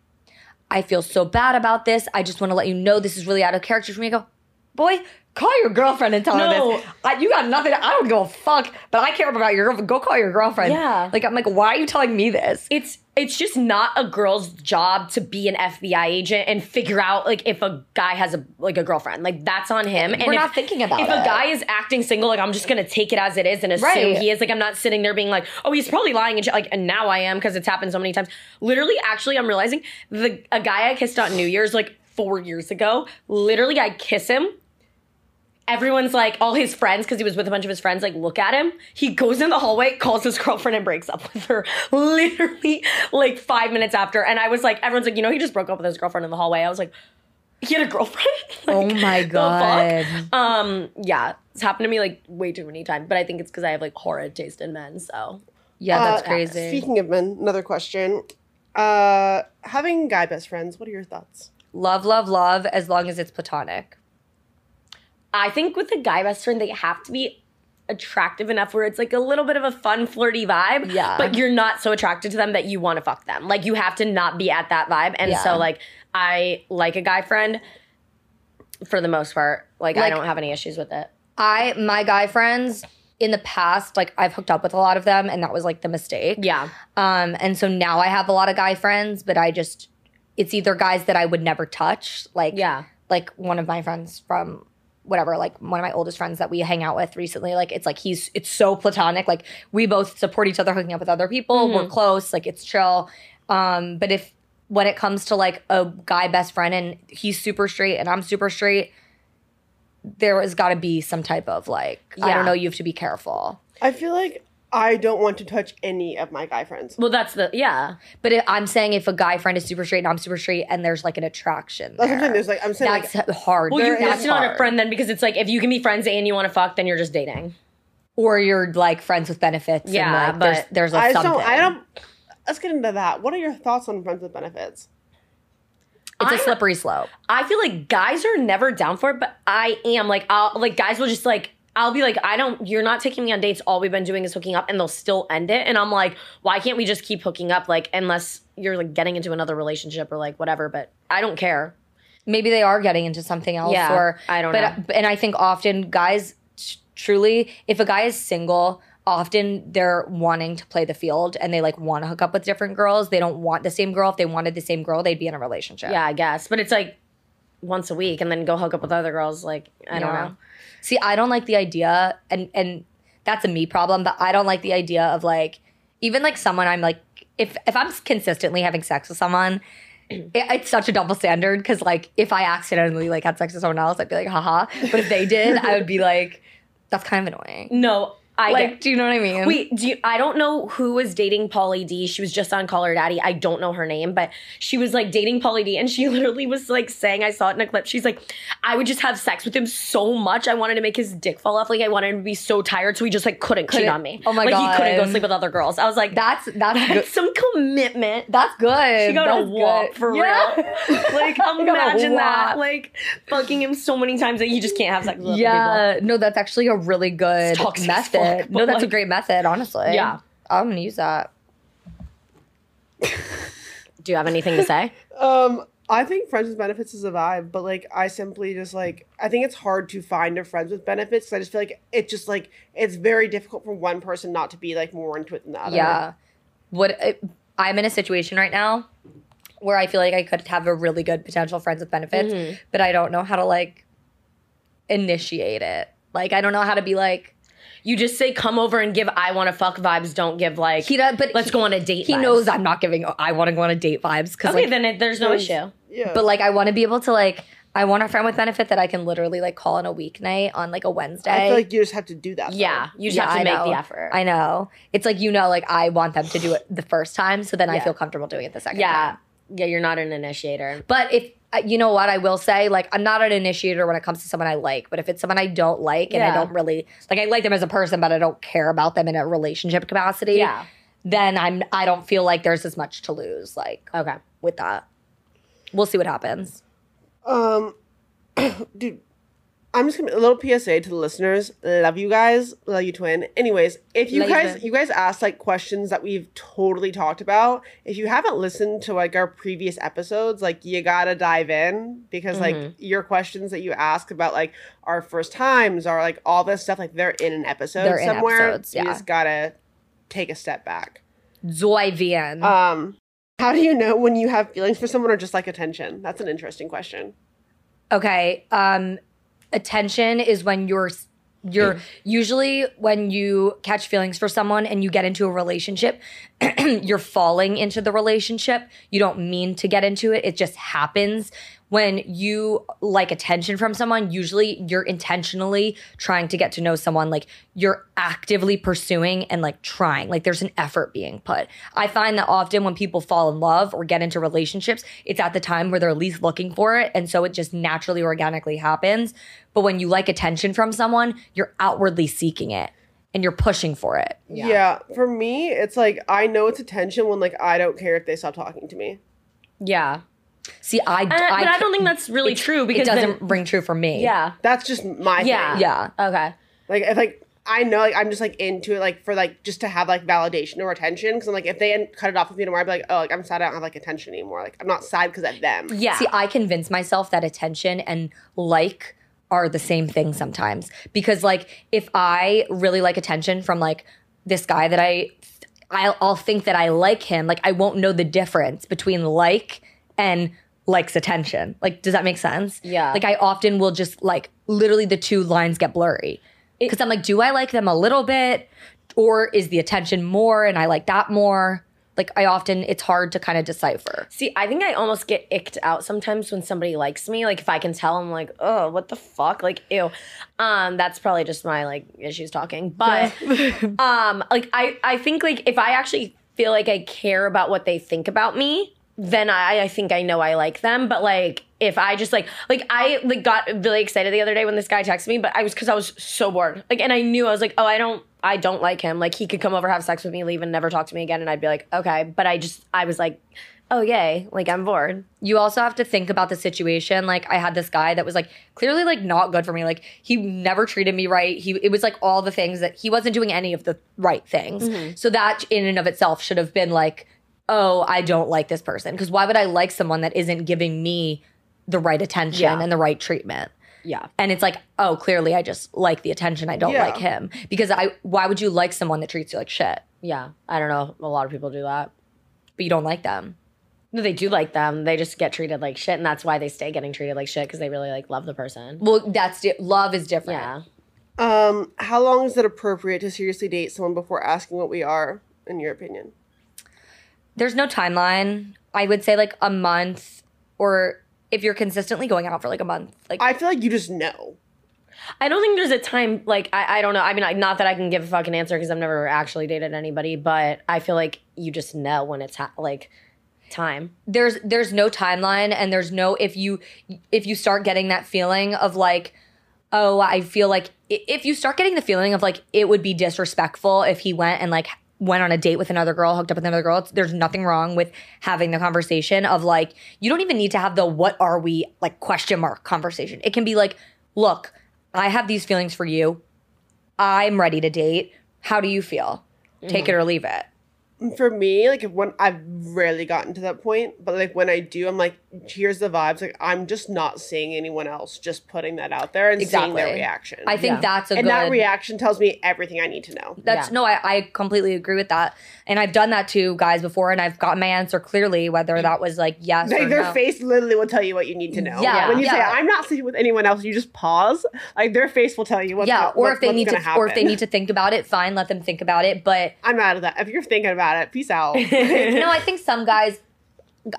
I feel so bad about this. I just want to let you know this is really out of character for me. I go, boy, call your girlfriend and tell her this. I, you got nothing. I don't give a fuck, but I care about your girlfriend. Go call your girlfriend. Yeah. Like I'm like, why are you telling me this? it's it's just not a girl's job to be an FBI agent and figure out like if a guy has a like a girlfriend. Like that's on him. and We're if, not thinking about it. if it. a guy is acting single, like I'm just gonna take it as it is and assume Right. he is. Like I'm not sitting there being like, oh, he's probably lying and like. And now I am because it's happened so many times. Literally, actually, I'm realizing the a guy I kissed on New Year's like four years ago. Literally, I kiss him everyone's like all his friends because he was with a bunch of his friends like look at him he goes in the hallway calls his girlfriend and breaks up with her [laughs] literally like five minutes after and i was like everyone's like you know he just broke up with his girlfriend in the hallway i was like he had a girlfriend [laughs] Like, Oh my the fuck? God. um yeah it's happened to me like way too many times but i think it's because i have like horrid taste in men so yeah, that's Uh, crazy. Speaking of men, another question. Uh, having guy best friends, what are your thoughts? love, love, love, as long as it's platonic. I think with a guy best friend, they have to be attractive enough where it's like a little bit of a fun, flirty vibe. Yeah. But you're not so attracted to them that you want to fuck them. Like you have to not be at that vibe. And Yeah. so like I like a guy friend for the most part. Like, I don't have any issues with it. I my guy friends in the past, like I've hooked up with a lot of them, and that was like the mistake. Yeah. Um, and so now I have a lot of guy friends, but I just it's either guys that I would never touch, like Yeah. like one of my friends from whatever, like one of my oldest friends that we hang out with recently. Like it's like he's it's so platonic. Like we both support each other hooking up with other people. We're close. Like it's chill. Um, but if when it comes to like a guy best friend and he's super straight and I'm super straight, there has got to be some type of like I don't know. You have to be careful. I feel like I don't want to touch any of my guy friends. Well, that's the, yeah. But it, I'm saying if a guy friend is super straight and I'm super straight and there's like an attraction, That's what I'm saying. There's like I'm saying that's like hard. Well, you're, that's that's not a friend then because it's like if you can be friends and you want to fuck, then you're just dating. or you're like friends with benefits. Yeah, and, like, but there's I like just something. don't. I don't. Let's get into that. What are your thoughts on friends with benefits? It's a I'm- slippery slope. I feel like guys are never down for it, but I am like I'll like guys will just like I'll be like I don't you're not taking me on dates. All we've been doing is hooking up, and they'll still end it. And I'm like, why can't we just keep hooking up? Like unless you're like getting into another relationship or like whatever. But I don't care. Maybe they are getting into something else. Yeah, or I don't but, know. Uh, and I think often guys, t- truly, if a guy is single. Often they're wanting to play the field and they like want to hook up with different girls. They don't want the same girl. If they wanted the same girl, they'd be in a relationship. Yeah, I guess. But it's like once a week, and then go hook up with other girls. Like I don't know. See, I don't like the idea, and and that's a me problem. But I don't like the idea of like even like someone I'm like if if I'm consistently having sex with someone, [clears throat] it, it's such a double standard because like if I accidentally like had sex with someone else, I'd be like haha. But if they did, I would be like that's kind of annoying. No, I Like, get- do you know what I mean? Wait, do you, I don't know who was dating Pauly D. She was just on Call Her Daddy. I don't know her name, but she was like dating Pauly D, and she [laughs] literally was like saying, I saw it in a clip. She's like, I would just have sex with him so much. I wanted to make his dick fall off. Like I wanted him to be so tired, so he just like couldn't, cheat Couldn't- on me. oh my god. like, he couldn't go sleep with other girls. I was like, that's that's good. that's some commitment. That's good. She got a That's wop good. for Yeah. real. [laughs] Like [laughs] imagine that, like fucking him so many times that you just can't have sex with other people. Yeah, no, that's actually a really good method. Method. No, that's a great method, honestly. Yeah. I'm gonna use that. Do you have anything to say? [laughs] Um, I think friends with benefits is a vibe, but like I simply just like I think it's hard to find a friends with benefits. 'cause I just feel like it just like it's very difficult for one person not to be like more into it than the other. Yeah. What I'm in a situation right now where I feel like I could have a really good potential friends with benefits, Mm-hmm. but I don't know how to like initiate it. Like I don't know how to be like You just say come over and give I want to fuck vibes. Don't give like he does, but let's he, go on a date. He vibes. knows I'm not giving. I want to go on a date vibes because Okay, like, then it, there's no issue. Yeah. but like I want to be able to like. I want a friend with benefit that I can literally like call on a weeknight on like a Wednesday. I feel like you just have to do that. though. Yeah, you just Yeah, have to I make know. the effort. I know. It's like you know, like I want them to do it the first time, so then I feel comfortable doing it the second yeah, time. yeah. You're not an initiator. But if you know what I will say, like I'm not an initiator when it comes to someone I like. But if it's someone I don't like and I don't really like, I like them as a person, but I don't care about them in a relationship capacity. Yeah. Then I'm. I don't feel like there's as much to lose. Like Okay. with that, we'll see what happens. Um, [clears throat] dude, I'm just gonna a little PSA to the listeners. Love you guys. Love you, twin. Anyways, if you you, guys you guys asked like questions that we've totally talked about, if you haven't listened to like our previous episodes, like you gotta dive in because like Mm-hmm. your questions that you ask about like our first times or like all this stuff, like they're in an episode They're somewhere. episodes, You just gotta take a step back. Zoe Vian. Um, how do you know when you have feelings for someone or just like attention? That's an interesting question. Okay. Um attention is when you're you're usually when you catch feelings for someone and you get into a relationship, [clears throat] you're falling into the relationship. You don't mean to get into it. It just happens. When you like attention from someone, usually you're intentionally trying to get to know someone. Like you're actively pursuing and like trying. Like there's an effort being put. I find that often when people fall in love or get into relationships, it's at the time where they're least looking for it. And so it just naturally, organically happens. But when you like attention from someone, you're outwardly seeking it and you're pushing for it. Yeah. for me, it's like I know it's attention when like I don't care if they stop talking to me. Yeah. See, I, Uh, but I don't think that's really true because it doesn't then- ring true for me. yeah. That's just my Yeah. thing. Yeah. Okay. Like if like I know like I'm just like into it like for like just to have like validation or attention because I'm like if they end, cut it off with me tomorrow I'd be like oh like I'm sad I don't have like attention anymore like I'm not sad because of them. Yeah. See, I convince myself that attention and like are the same thing sometimes because like if I really like attention from like this guy that I I'll, I'll think that I like him like I won't know the difference between like and likes attention. Like does that make sense? Yeah. Like I often will just like literally the two lines get blurry. Cuz I'm like do I like them a little bit or is the attention more and I like that more? Like I often it's hard to kind of decipher. See, I think I almost get icked out sometimes when somebody likes me. Like if I can tell, I'm like, oh, what the fuck? Like, ew. Um, that's probably just my like issues talking. But [laughs] um, like I, I think like if I actually feel like I care about what they think about me, then I, I think I know I like them. But like if I just like like I like got really excited the other day when this guy texted me, but I was because I was so bored. Like and I knew I was like, oh, I don't I don't like him. Like he could come over, have sex with me, leave, and never talk to me again, and I'd be like, okay. But I just I was like, oh yay, like I'm bored. you also have to think about the situation. Like I had this guy that was like clearly like not good for me. Like he never treated me right. He it was like all the things that he wasn't doing any of the right things. Mm-hmm. So that in and of itself should have been like, oh, I don't like this person. Because why would I like someone that isn't giving me the right attention Yeah. and the right treatment? Yeah. And it's like, oh, clearly I just like the attention. I don't Yeah. like him. Because I why would you like someone that treats you like shit? Yeah. I don't know. A lot of people do that. But you don't like them. No, they do like them. They just get treated like shit, and that's why they stay getting treated like shit because they really like love the person. Well, that's di- love is different. Yeah. Um, how long is it appropriate to seriously date someone before asking what we are, in your opinion? There's no timeline. I would say like a month or if you're consistently going out for like a month. Like I feel like you just know. I don't think there's a time like I, I don't know. I mean, I, not that I can give a fucking answer because I've never actually dated anybody, but I feel like you just know when it's ha- like time. there's there's no timeline and there's no if you if you start getting that feeling of like oh, I feel like if you start getting the feeling of like it would be disrespectful if he went and like went on a date with another girl, hooked up with another girl, it's, there's nothing wrong with having the conversation of like you don't even need to have the what are we like question mark conversation. It can be like, look, I have these feelings for you. I'm ready to date. How do you feel? Take mm-hmm. it or leave it. For me, like when I've rarely gotten to that point, but like when I do, I'm like, here's the vibes. Like I'm just not seeing anyone else, just putting that out there and seeing their reaction. I think Yeah. that's a and good. that reaction tells me everything I need to know. That's Yeah. no, I, I completely agree with that, and I've done that to guys before, and I've gotten my answer clearly, whether that was like yes Like or their no. face literally will tell you what you need to know. Yeah, When you say. I'm not sleeping with anyone else, you just pause. Like their face will tell you what's yeah, or what- if they need to, gonna or if they need to think about it, fine, let them think about it. But I'm out of that. If you're thinking about it, peace out. [laughs] no, I think some guys.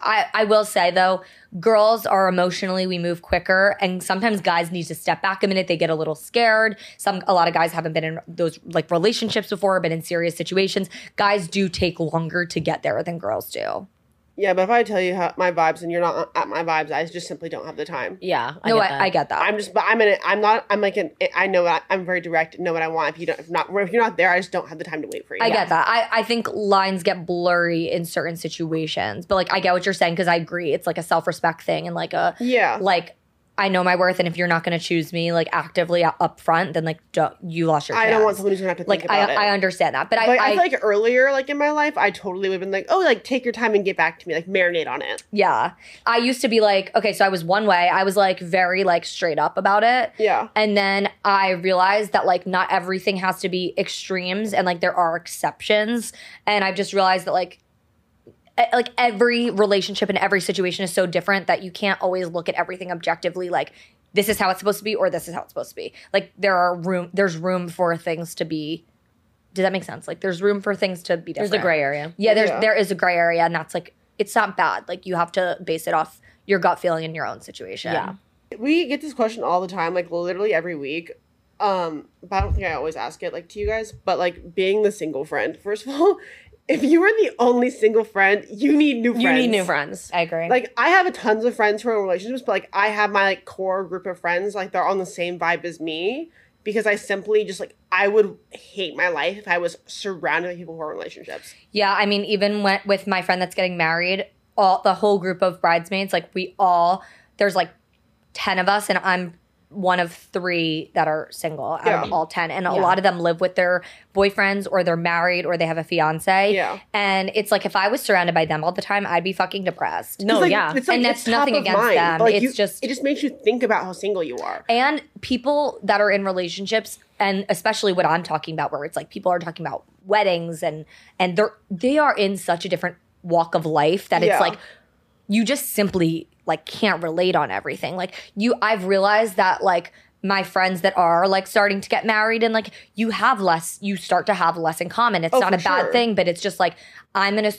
I, I will say though, girls are emotionally we move quicker, and sometimes guys need to step back a minute. They get a little scared. Some a lot of guys haven't been in those like relationships before, been in serious situations. Guys do take longer to get there than girls do. Yeah, but if I tell you how my vibes and you're not at my vibes, I just simply don't have the time. Yeah. no, get that. I, I get that. I'm just, but I'm in it. I'm not. I'm like, an, I know. what- I'm very direct. Know what I want. If you don't, if not, if you're not there, I just don't have the time to wait for you. I get that. I, I think lines get blurry in certain situations, but like I get what you're saying because I agree. It's like a self respect thing and like a Yeah. like I know my worth, and if you're not going to choose me like actively up front, then like don't, you lost your. I don't want someone who's gonna have to like think about I. I understand that, but I, Like, I, I, feel like earlier, like in my life, I totally would have been like, oh, like take your time and get back to me, like marinate on it. yeah, I used to be like okay, so I was one way. I was like very like straight up about it. Yeah. And then I realized that like not everything has to be extremes and like there are exceptions. And I've just realized that like like every relationship and every situation is so different that you can't always look at everything objectively like this is how it's supposed to be or this is how it's supposed to be. Like there are room there's room for things to be does that make sense? Like there's room for things to be different. There's a gray area. Yeah, there's Yeah. there is a gray area and that's like it's not bad. Like you have to base it off your gut feeling in your own situation. Yeah. We get this question all the time, like literally every week. Um, but I don't think I always ask it like to you guys. But like being the single friend, [laughs] first of all, if you are the only single friend, you need new friends. You need new friends. I agree. Like I have a tons of friends who are in relationships, but like I have my like core group of friends, like they're on the same vibe as me. Because I simply just like I would hate my life if I was surrounded by people who are in relationships. Yeah, I mean, even when, with my friend that's getting married, all the whole group of bridesmaids, like we all, there's like ten of us, and I'm one of three that are single out Yeah. of all ten, and a lot of them live with their boyfriends or they're married or they have a fiance. Yeah. and it's like if I was surrounded by them all the time, I'd be fucking depressed. no like, yeah. like, And that's nothing against mind, them. like, It's you- just- it just makes you think about how single you are. And people that are in relationships, and especially what I'm talking about, where it's like people are talking about weddings and and they're they are in such a different walk of life that Yeah. it's like you just simply like can't relate on everything. Like you, I've realized that like my friends that are like starting to get married and like you have less, you start to have less in common. It's Oh, not a bad sure. thing, but it's just like I'm gonna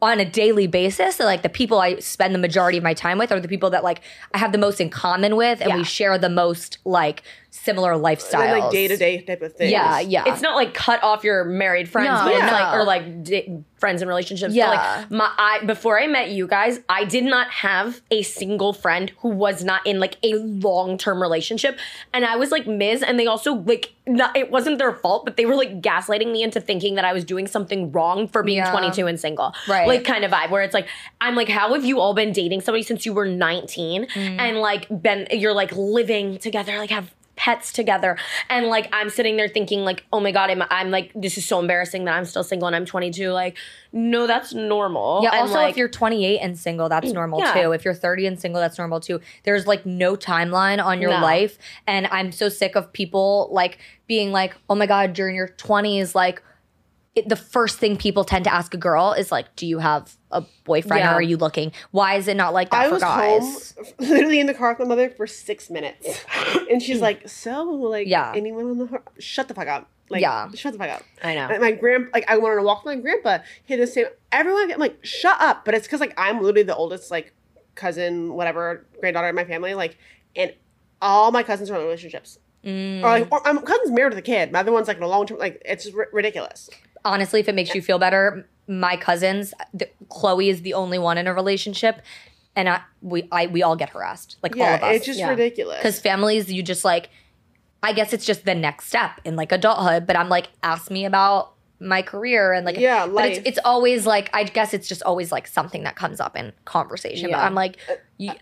on a daily basis like the people i spend the majority of my time with are the people that like i have the most in common with and Yeah. we share the most like similar lifestyles And like day to day type of things. yeah yeah It's not like cut off your married friends, No, but it's like or like di- friends and relationships. Yeah. But like my I before I met you guys, I did not have a single friend who was not in like a long term relationship, and I was like Ms. And they also like not it wasn't their fault, but they were like gaslighting me into thinking that I was doing something wrong for being Yeah. 22 and single, Right. Like kind of vibe where it's like I'm like, how have you all been dating somebody since you were 19 Mm. and like been you're like living together, like have pets together. And like i'm sitting there thinking like oh my god i'm, I'm like this is so embarrassing that i'm still single and i'm 22 like no that's normal. Yeah And, also like, if you're 28 and single that's mm, normal Yeah. too. If you're 30 and single that's normal too. There's like no timeline on your No. life. And i'm so sick of people like being like oh my god during your 20s like it, the first thing people tend to ask a girl is like do you have a boyfriend Yeah. or are you looking why is it not like that I for was guys home, [laughs] literally in the car with my mother for six minutes, [laughs] and she's like, "So, like, Yeah. anyone on the ho- shut the fuck up, like, Yeah. shut the fuck up." i know And my grand, like, I wanted to walk with my grandpa. He had the same. Everyone, I'm like, shut up. But it's because like I'm literally the oldest, like, cousin, whatever, granddaughter in my family, like, and all my cousins are in relationships. Mm. Or like, or, my cousin's married with a kid. My other one's like in a long term. Like, it's r- ridiculous. Honestly, if it makes you feel better, my cousins, th- Chloe is the only one in a relationship, and I we I we all get harassed, like all of us, it's just Yeah. ridiculous. because families, you just like, I guess it's just the next step in like adulthood. But I'm like, ask me about my career and like, Yeah, but it's it's always like, I guess it's just always like something that comes up in conversation. But I'm like, uh, You,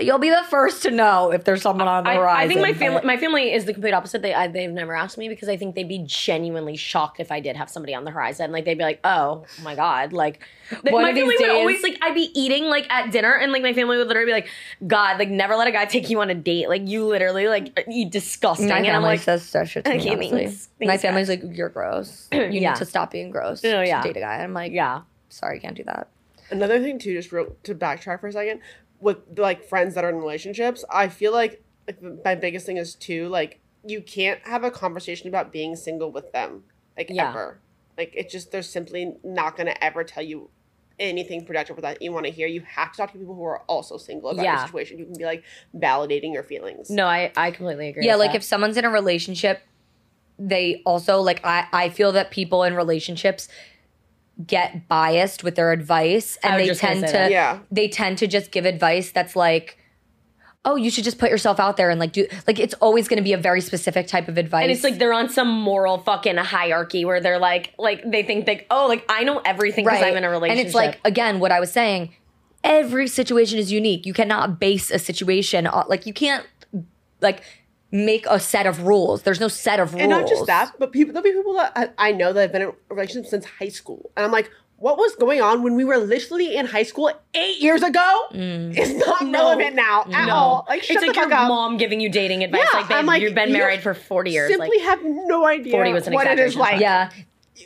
you'll be the first to know if there's someone on the I, horizon. I think my family, my family is the complete opposite. They, I, they've never asked me because I think they'd be genuinely shocked if I did have somebody on the horizon. Like they'd be like, "Oh my god!" Like my family would days- always like I'd be eating like at dinner, and like my family would literally be like, "God, like never let a guy take you on a date. Like you literally like you disgusting." My and I'm family like, says that shit to me, Okay, thanks. my Thanks, family's like, you're gross. [clears throat] You Yeah. need to stop being gross Oh, to yeah. date a guy. I'm like, "Yeah, sorry, can't do that. Another thing too, just real, to backtrack for a second, with like friends that are in relationships, I feel like, like my biggest thing is too like you can't have a conversation about being single with them like Yeah. ever. Like it's just they're simply not gonna ever tell you anything productive that you want to hear. You have to talk to people who are also single about Yeah. your situation. You can be like validating your feelings. no, I, I completely agree." Yeah, with like that. if someone's in a relationship, they also like I I feel that people in relationships get biased with their advice and they tend to. Yeah. they tend to just give advice that's like oh you should just put yourself out there and like do like it's always going to be a very specific type of advice And it's like they're on some moral fucking hierarchy where they're like, like they think like, oh, like I know everything because I'm in a relationship. And it's like again, what I was saying. Every situation is unique. You cannot base a situation on, like you can't like make a set of rules. There's no set of rules. And not just that, but people there'll be people that I, I know that have been in a relationship since high school, and I'm like, what was going on when we were literally in high school eight years ago? Mm. It's not relevant now at no, all. Like, shut it's like fuck your up. mom giving you dating advice. Yeah, like, babe, I'm like, you've been married for 40 years. Simply Like, have no idea 40 was an what it is like. Yeah,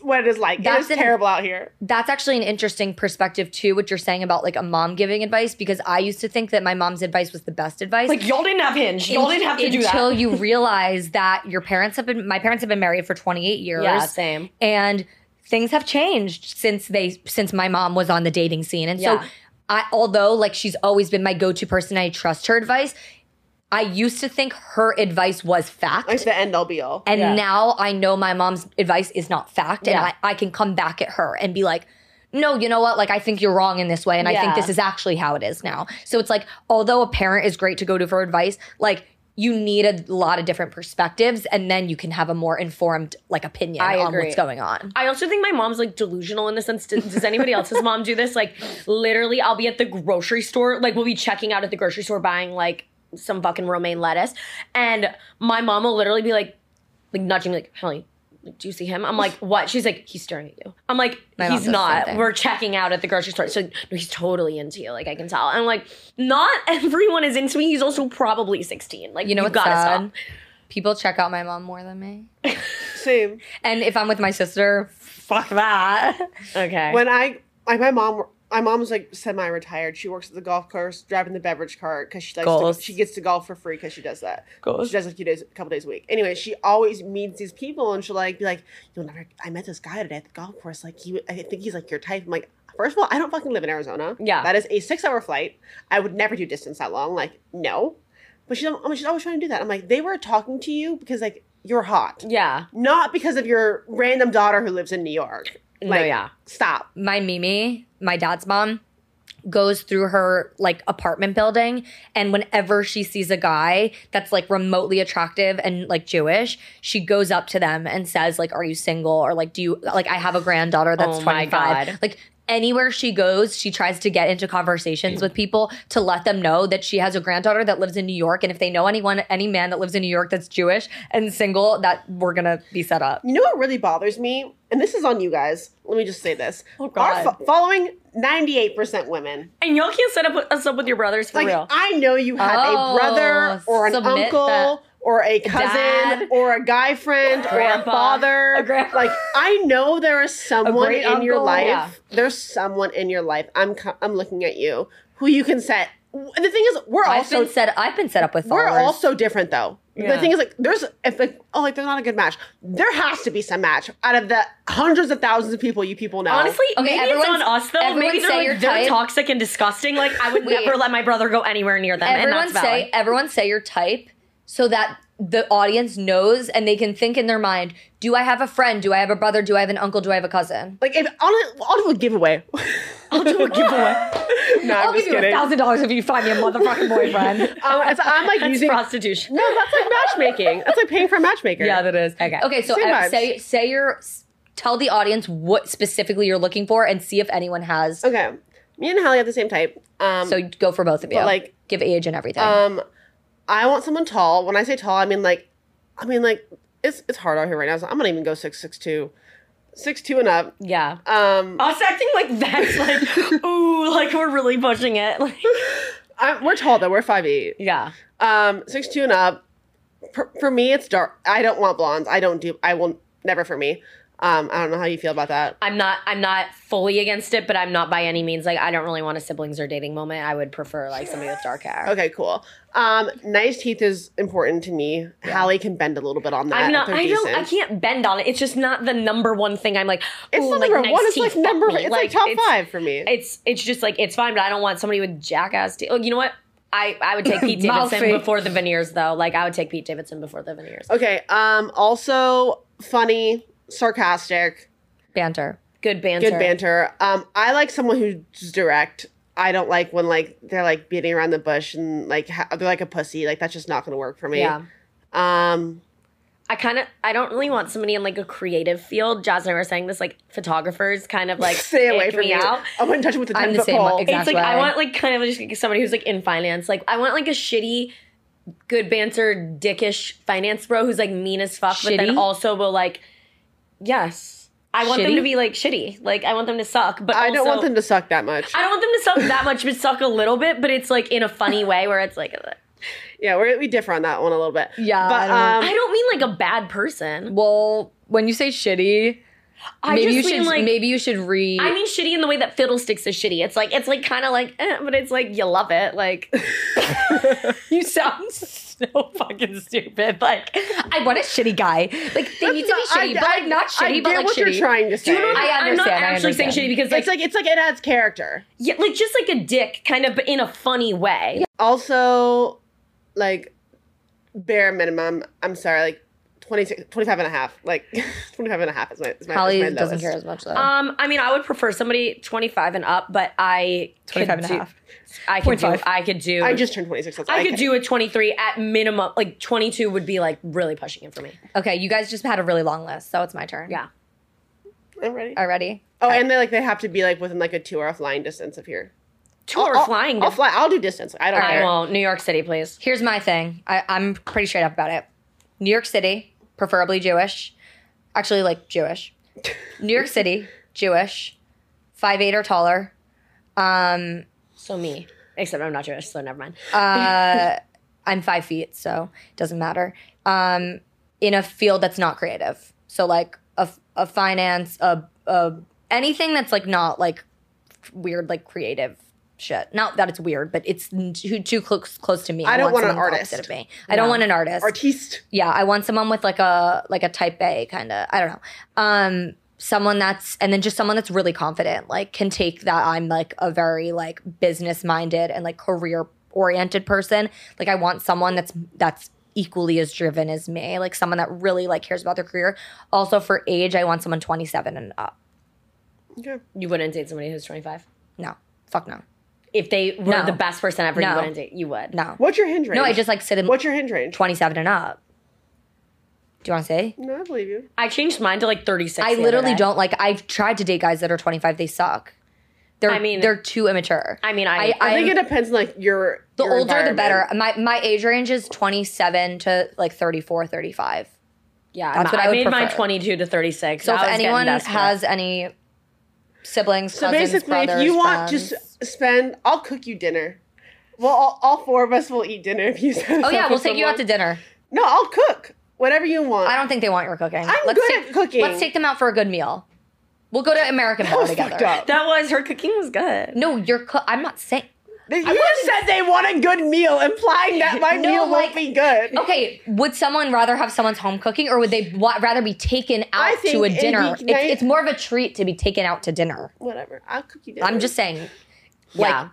what it is like. That's it's an- terrible out here. that's actually an interesting perspective too. What you're saying about like a mom giving advice, because I used to think that my mom's advice was the best advice. like y'all didn't have hinge. Y'all didn't have to do that. until you realize that your parents have been. My parents have been married for 28 years. Yeah, same. and things have changed since they since my mom was on the dating scene and Yeah. so i although like she's always been my go-to person i trust her advice i used to think her advice was fact Like the end all be all. and Yeah. now i know my mom's advice is not fact and Yeah. I, I can come back at her and be like no, you know what? Like, I think you're wrong in this way. And I think this is actually how it is now. So it's like, although a parent is great to go to for advice, like, you need a lot of different perspectives and then you can have a more informed like opinion I on agree. what's going on. I also think my mom's like delusional in the sense. Does, does anybody else's mom do this? Like, literally, I'll be at the grocery store. Like, we'll be checking out at the grocery store buying like some fucking romaine lettuce, and my mom will literally be like, like nudging me, like, Halley, like, do you see him? I'm like, [laughs] what? She's like, he's staring at you. I'm like, My he's does the same not. We're checking out at the grocery store. So no, he's totally into you. Like, I can tell. And I'm like, not [laughs] everyone is into me. He's also probably 16. Like, You know you what's gotta sad? stop. People check out my mom more than me. [laughs] Same. And if I'm with my sister, fuck that. Okay. When I, like, my mom, my mom's like semi-retired. She works at the golf course, driving the beverage cart because she likes Goals. to, she gets to golf for free because she does that. Goals. She does it a few days, a couple days a week. Anyway, she always meets these people, and she'll like be like, "You'll never." I met this guy today at the golf course. Like he, I think he's like your type. I'm like, first of all, I don't fucking live in Arizona. Yeah. that is a six-hour flight. I would never do distance that long. Like, no. But she's, I mean, she's always trying to do that. I'm like, they were talking to you because like you're hot, yeah. not because of your random daughter who lives in New York. No, Like, yeah. Stop. my Mimi, my dad's mom, goes through her like apartment building and whenever she sees a guy that's like remotely attractive and like Jewish, she goes up to them and says like are you single or like do you like I have a granddaughter that's Oh my 25. God. Like anywhere she goes, she tries to get into conversations with people to let them know that she has a granddaughter that lives in New York and if they know anyone any man that lives in New York that's Jewish and single that we're going to be set up. You know what really bothers me? And this is on you guys. Let me just say this. Oh, Our fo- following 98% women. And y'all can't set up us up with your brothers for Like, real. I know you have Oh, a brother oh, or an uncle that. Or a cousin Dad. or a guy friend or a father. A grandpa. Like, I know there is someone great in your life. Yeah. There's someone in your life. I'm, I'm looking at you who you can set. The thing is, we're I've also been set I've been set up with we're followers. all so different though. Yeah. The thing is, like, there's if like, oh, like they're not a good match. There has to be some match out of the hundreds of thousands of people you people know. Honestly, Okay, maybe it's on us though. Maybe they're like they're toxic and disgusting. Like I would Wait. never let my brother go anywhere near them. everyone and that's say valid. everyone say your type so that the audience knows and they can think in their mind do i have a friend do i have a brother do i have an uncle do i have a cousin like, if I'll, I'll do a giveaway. I'll do a giveaway. no, I'm i'll just give you a thousand dollars if you find me a motherfucking boyfriend [laughs] Um, it's, I'm like That's using. prostitution. No, that's like matchmaking. That's like paying for a matchmaker. Yeah, that is. Okay. okay so Same uh, vibes. say say your tell the audience what specifically you're looking for and see if anyone has Okay. Me and Halley have the same type. Um, So go for both of you. But, like, give age and everything. um, I want someone tall. When I say tall, I mean like, I mean like it's it's hard out here right now. So I'm gonna even go six six two, six two and up. Yeah. Um, Us acting like that's like, [laughs] ooh, like we're really pushing it. Like, I, we're tall though. We're five eight. yeah. Um, six two and up. For, for me, it's dark. I don't want blondes. I don't do. I will never for me. Um, I don't know how you feel about that. I'm not I'm not fully against it, but I'm not by any means like I don't really want a siblings or dating moment. I would prefer like somebody with dark hair. Okay, cool. Um, nice teeth is important to me. Halley can bend a little bit on that. I'm not. I don't. I can't bend on it. It's just not the number one thing. I'm like. It's not like, number nice one. It's like number. It's like, top it's- five for me. It's it's just like it's fine, but I don't want somebody with jackass teeth. Oh, you know what? I I would take [laughs] Pete Davidson before the veneers though. Like I would take Pete Davidson before the veneers. okay. Um, also funny, sarcastic, Banter. Good banter. good banter. Um, I like someone who's direct. I don't like when like they're like beating around the bush and like ha- they're like a pussy. Like that's just not gonna work for me. Yeah. Um, I kind of I don't really want somebody in like a creative field. Jaz and I were saying this like photographers kind of like stay away from me me. out. I wouldn't touch him with a I'm the foot same pole. exact- It's like I want like kind of just like somebody who's like in finance. Like I want like a shitty, good banter, dickish finance bro who's like mean as fuck, but then also will like, yes, I want them to be like shitty. Like I want them to suck, but I don't want them to suck that much. I don't want them to suck that much, but suck a little bit. But it's like in a funny way where it's like. Yeah, we're we differ on that one a little bit. Yeah, but I don't- um, I don't mean like a bad person. Well, when you say shitty, I maybe you just should like maybe you should read. I mean shitty in the way that Fiddlesticks is shitty. It's like it's like kind of like, eh, but it's like you love it. Like [laughs] you sound so fucking stupid. Like I want a shitty guy. Like they need to be not- I- shitty, but I- like not I shitty, get but like what shitty. you're trying to say. you know what? I I'm not understand, I actually saying shitty because like, it's like it's like it adds character. yeah, like just like a dick, kind of, but in a funny way. Also, like bare minimum. I'm sorry, like 26, 25 and a half. Like [laughs] 25 and a half is my is my, Halley is my doesn't lowest. care as much though. Um, I mean, I would prefer somebody 25 and up, but I could 25 and a do- half. I could do. 0.5. I could do. I just turned 26. That's I could can- do a 23 at minimum. Like 22 would be like really pushing it for me. okay, you guys just had a really long list, so it's my turn. Yeah. I'm ready. Already? Oh, and they like they have to be like within like a two hour flying distance of here. Two I'll- hour I'll- flying. I'll fly. I'll do distance. I don't I care. won't. New York City, please. Here's my thing. I, I'm pretty straight up about it. New York City, preferably Jewish. Actually, like Jewish. [laughs] New York City, Jewish, five eight or taller. Um, So me. Except I'm not Jewish, so never mind. [laughs] uh, I'm five feet, so it doesn't matter. Um, in a field that's not creative, so like a, a finance, a, a anything that's like not like weird, like creative shit. Not that it's weird, but it's too too close close to me. I don't want an artist. opposite Of me. I don't want an artist. Artiste. Yeah, I want someone with like a like a type A kind of. I don't know. Um someone that's and then just someone that's really confident, like can take that I'm like a very like business minded and like career oriented person. Like I want someone that's that's equally as driven as me, like someone that really like cares about their career. Also for age, I want someone 27 and up. Okay. You wouldn't date somebody who's 25? No. Fuck no. If they were No. the best person ever, you wouldn't date. You would. No. What's your hinge range? No, I just like sit in What's your hinge range? 27 and up. Do you want to say? No, I believe you. I changed mine to like 36. I literally don't like. I've tried to date guys that are 25. They suck. They're, I mean- they're too immature. I mean, I- I, I think I'm- it depends on like your the your older the better. My my age range is 27 to like 34, 35. Yeah, That's I'm- what I I would made mine 22 to 36. So I if anyone has any siblings, So cousins, basically, brothers, if you want, friends- just spend. I'll cook you dinner. Well, all, all four of us will eat dinner if you. [laughs] oh yeah, we'll take you out to dinner. No, I'll cook whatever you want. I don't think they want your cooking. I'm let's good take, at cooking. Let's take them out for a good meal. We'll go to American Bar together. up. that was her cooking was good. No, you're. Co- I'm not saying. They- You just said they want a good meal, implying that my [laughs] No, meal like- won't be good. Okay, would someone rather have someone's home cooking, or would they wa- rather be taken out to a dinner? be It's, nice- it's more of a treat to be taken out to dinner. Whatever. I'll cook you dinner. I'm just saying. Yeah.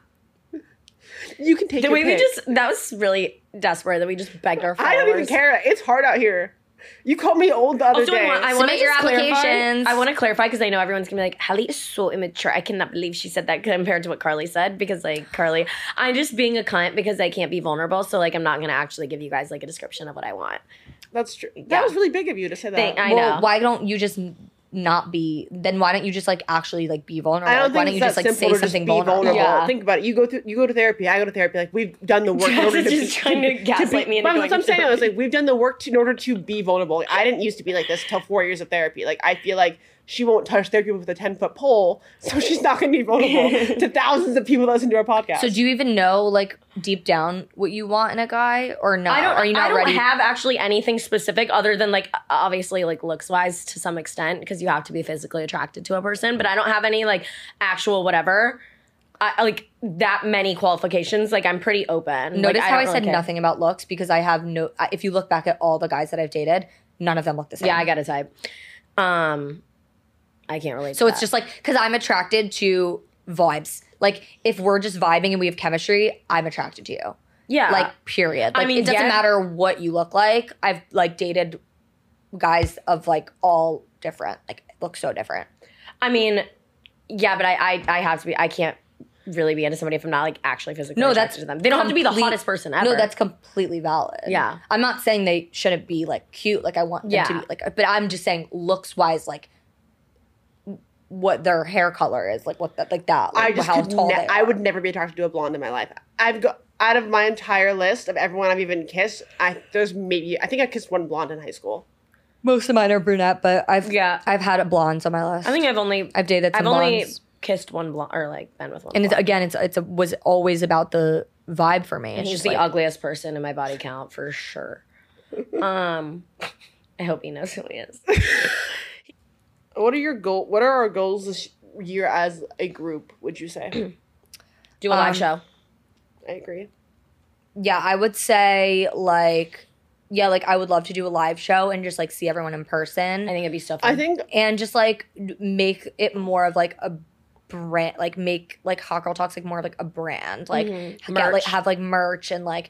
You can take the your way we just that was really desperate that we just begged our followers. I don't even care. It's hard out here. You called me old the other Also, day. I want, to Submit your just clarify. applications. I want to clarify because I know everyone's gonna be like, "Halley is so immature." I cannot believe she said that compared to what Carly said. Because like Carly, I'm just being a cunt because I can't be vulnerable. So like, I'm not gonna actually give you guys like a description of what I want. That's true. That Yeah. was really big of you to say that. Thank- I well, know. why don't you just not be? Then why don't you just like actually like be vulnerable? I don't Like, why think don't you just like simple say just something be vulnerable? vulnerable. Yeah. Think about it. You go through, you go to therapy. I go to therapy. Like we've done the work in [laughs] Jess order is to just trying to gaslight me into But going that's what I'm saying. I was like, we've done the work to, in order to be vulnerable. Like, I didn't used to be like this till four years of therapy. Like I feel like she won't touch therapy with a ten foot pole, so [laughs] she's not going to be vulnerable to [laughs] thousands of people that listen to our podcast. So do you even know like deep down what you want in a guy or not? I don't. Are you not I don't ready? have actually anything specific other than like obviously like looks wise to some extent because you have to be physically attracted to a person. But I don't have any like actual whatever. I, like that many qualifications. Like I'm pretty open. Notice like, how I don't said really care. nothing about looks because I have no. If you look back at all the guys that I've dated, none of them look the same. Yeah, I got a type. Um, I can't relate. So it's that. just like because I'm attracted to vibes. Like if we're just vibing and we have chemistry, I'm attracted to you. yeah, Like period. I mean, it doesn't yeah. matter what you look like. I've like dated guys of like all different. Like look so different. I mean, yeah, but I, I I have to be. I can't really be into somebody if I'm not like actually physically No, attracted that's to them. They don't have to be the hottest person ever. No, that's completely valid. Yeah. I'm not saying they shouldn't be like cute. Like I want them to be like, but I'm just saying looks wise, like what their hair color is, like what that, like that, I just how tall ne- they I would never be attracted to a blonde in my life. I've got out of my entire list of everyone I've even kissed. I there's maybe I think I kissed one blonde in high school. Most of mine are brunette, but I've Yeah. I've had blondes on my list. I think I've only I've dated some I've only blondes. kissed one blonde or like been with one. and it's, again, it's it's a, was always about the vibe for me. And It's he's the like- ugliest person in my body count for sure. [laughs] um, I hope he knows who he is. [laughs] What are your goal? What are our goals this year as a group? Would you say? [clears throat] Do a live Um, show. I agree. yeah, I would say like yeah, like I would love to do a live show and just like see everyone in person. I think it'd be so fun. I think and just like make it more of like a brand like make like hot girl talks like more of like a brand like get like have like merch and like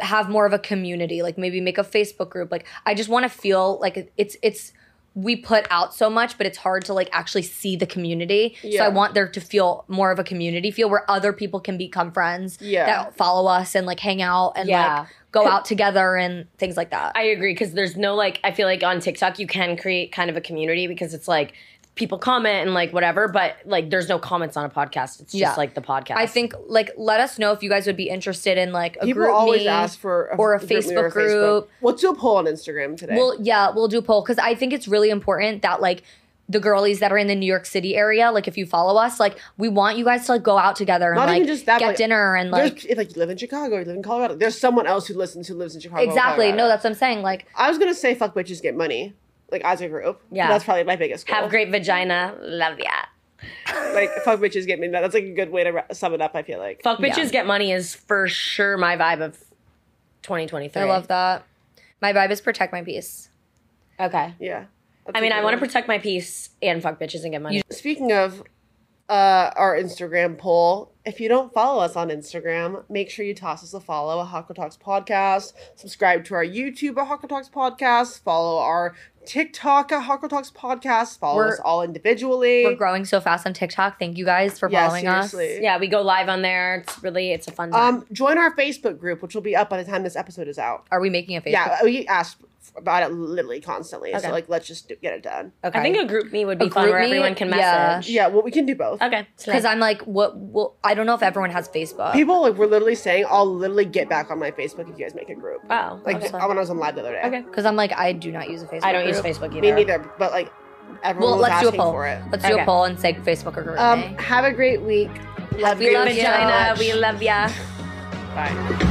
have more of a community like maybe make a facebook group like i just want to feel like it's it's we put out so much but it's hard to like actually see the community so i want there to feel more of a community feel where other people can become friends Yeah. that follow us and like hang out and Yeah. like go out together and things like that I agree because there's no like I feel like on TikTok you can create kind of a community because it's like people comment and like whatever, but like there's no comments on a podcast. It's just Yeah. like the podcast. I think like let us know if you guys would be interested in like a people group always me. ask for a, or a GroupMe Facebook group. Let's do a poll on Instagram today. Well, yeah, we'll do a poll because I think it's really important that like the girlies that are in the New York City area, like if you follow us, like we want you guys to like go out together and Not like just that, get like, dinner and like if like you live in Chicago, you live in Colorado. There's someone else who listens who lives in Chicago. exactly. No, that's what I'm saying. Like I was gonna say fuck bitches get money, like as a group. Yeah. that's probably my biggest goal. have great vagina, love ya. like fuck bitches get money. That's like a good way to ra- sum it up. I feel like. Fuck bitches Yeah. get money is for sure my vibe of 2023. I love that. My vibe is protect my peace. Okay. Yeah. That's I a mean, I want to protect my peace and fuck bitches and get money. Speaking of uh, our Instagram poll, if you don't follow us on Instagram, make sure you toss us a follow at Hako Talks Podcast. Subscribe to our YouTube at Hako Talks Podcast. Follow our TikTok at Hako Talks Podcast. Follow We're- us all individually. We're growing so fast on TikTok. Thank you guys for Yeah, following us. yeah, we go live on there. It's really it's a fun time. Um, join our Facebook group, which will be up by the time this episode is out. Are we making a Facebook? Yeah, we ask about it literally constantly. Okay. So like, let's just do, get it done. Okay. I think a GroupMe would be A fun where me? everyone can Yeah. message. Yeah, yeah, well, we can do both. Okay. because I'm like, what? Well, I don't know if everyone has Facebook. People like we're literally saying, I'll literally get back on my Facebook if you guys make a group. Wow. Like okay. when I was on live the other day. Okay. Because I'm like, I do not use a Facebook. I don't use. Facebook either. Me neither. But like everyone Well, was let's do a asking poll. for it. Let's do a poll and say Facebook or group Um, me. have a great week. Love We you love you. Vagina, much. we love ya. Bye.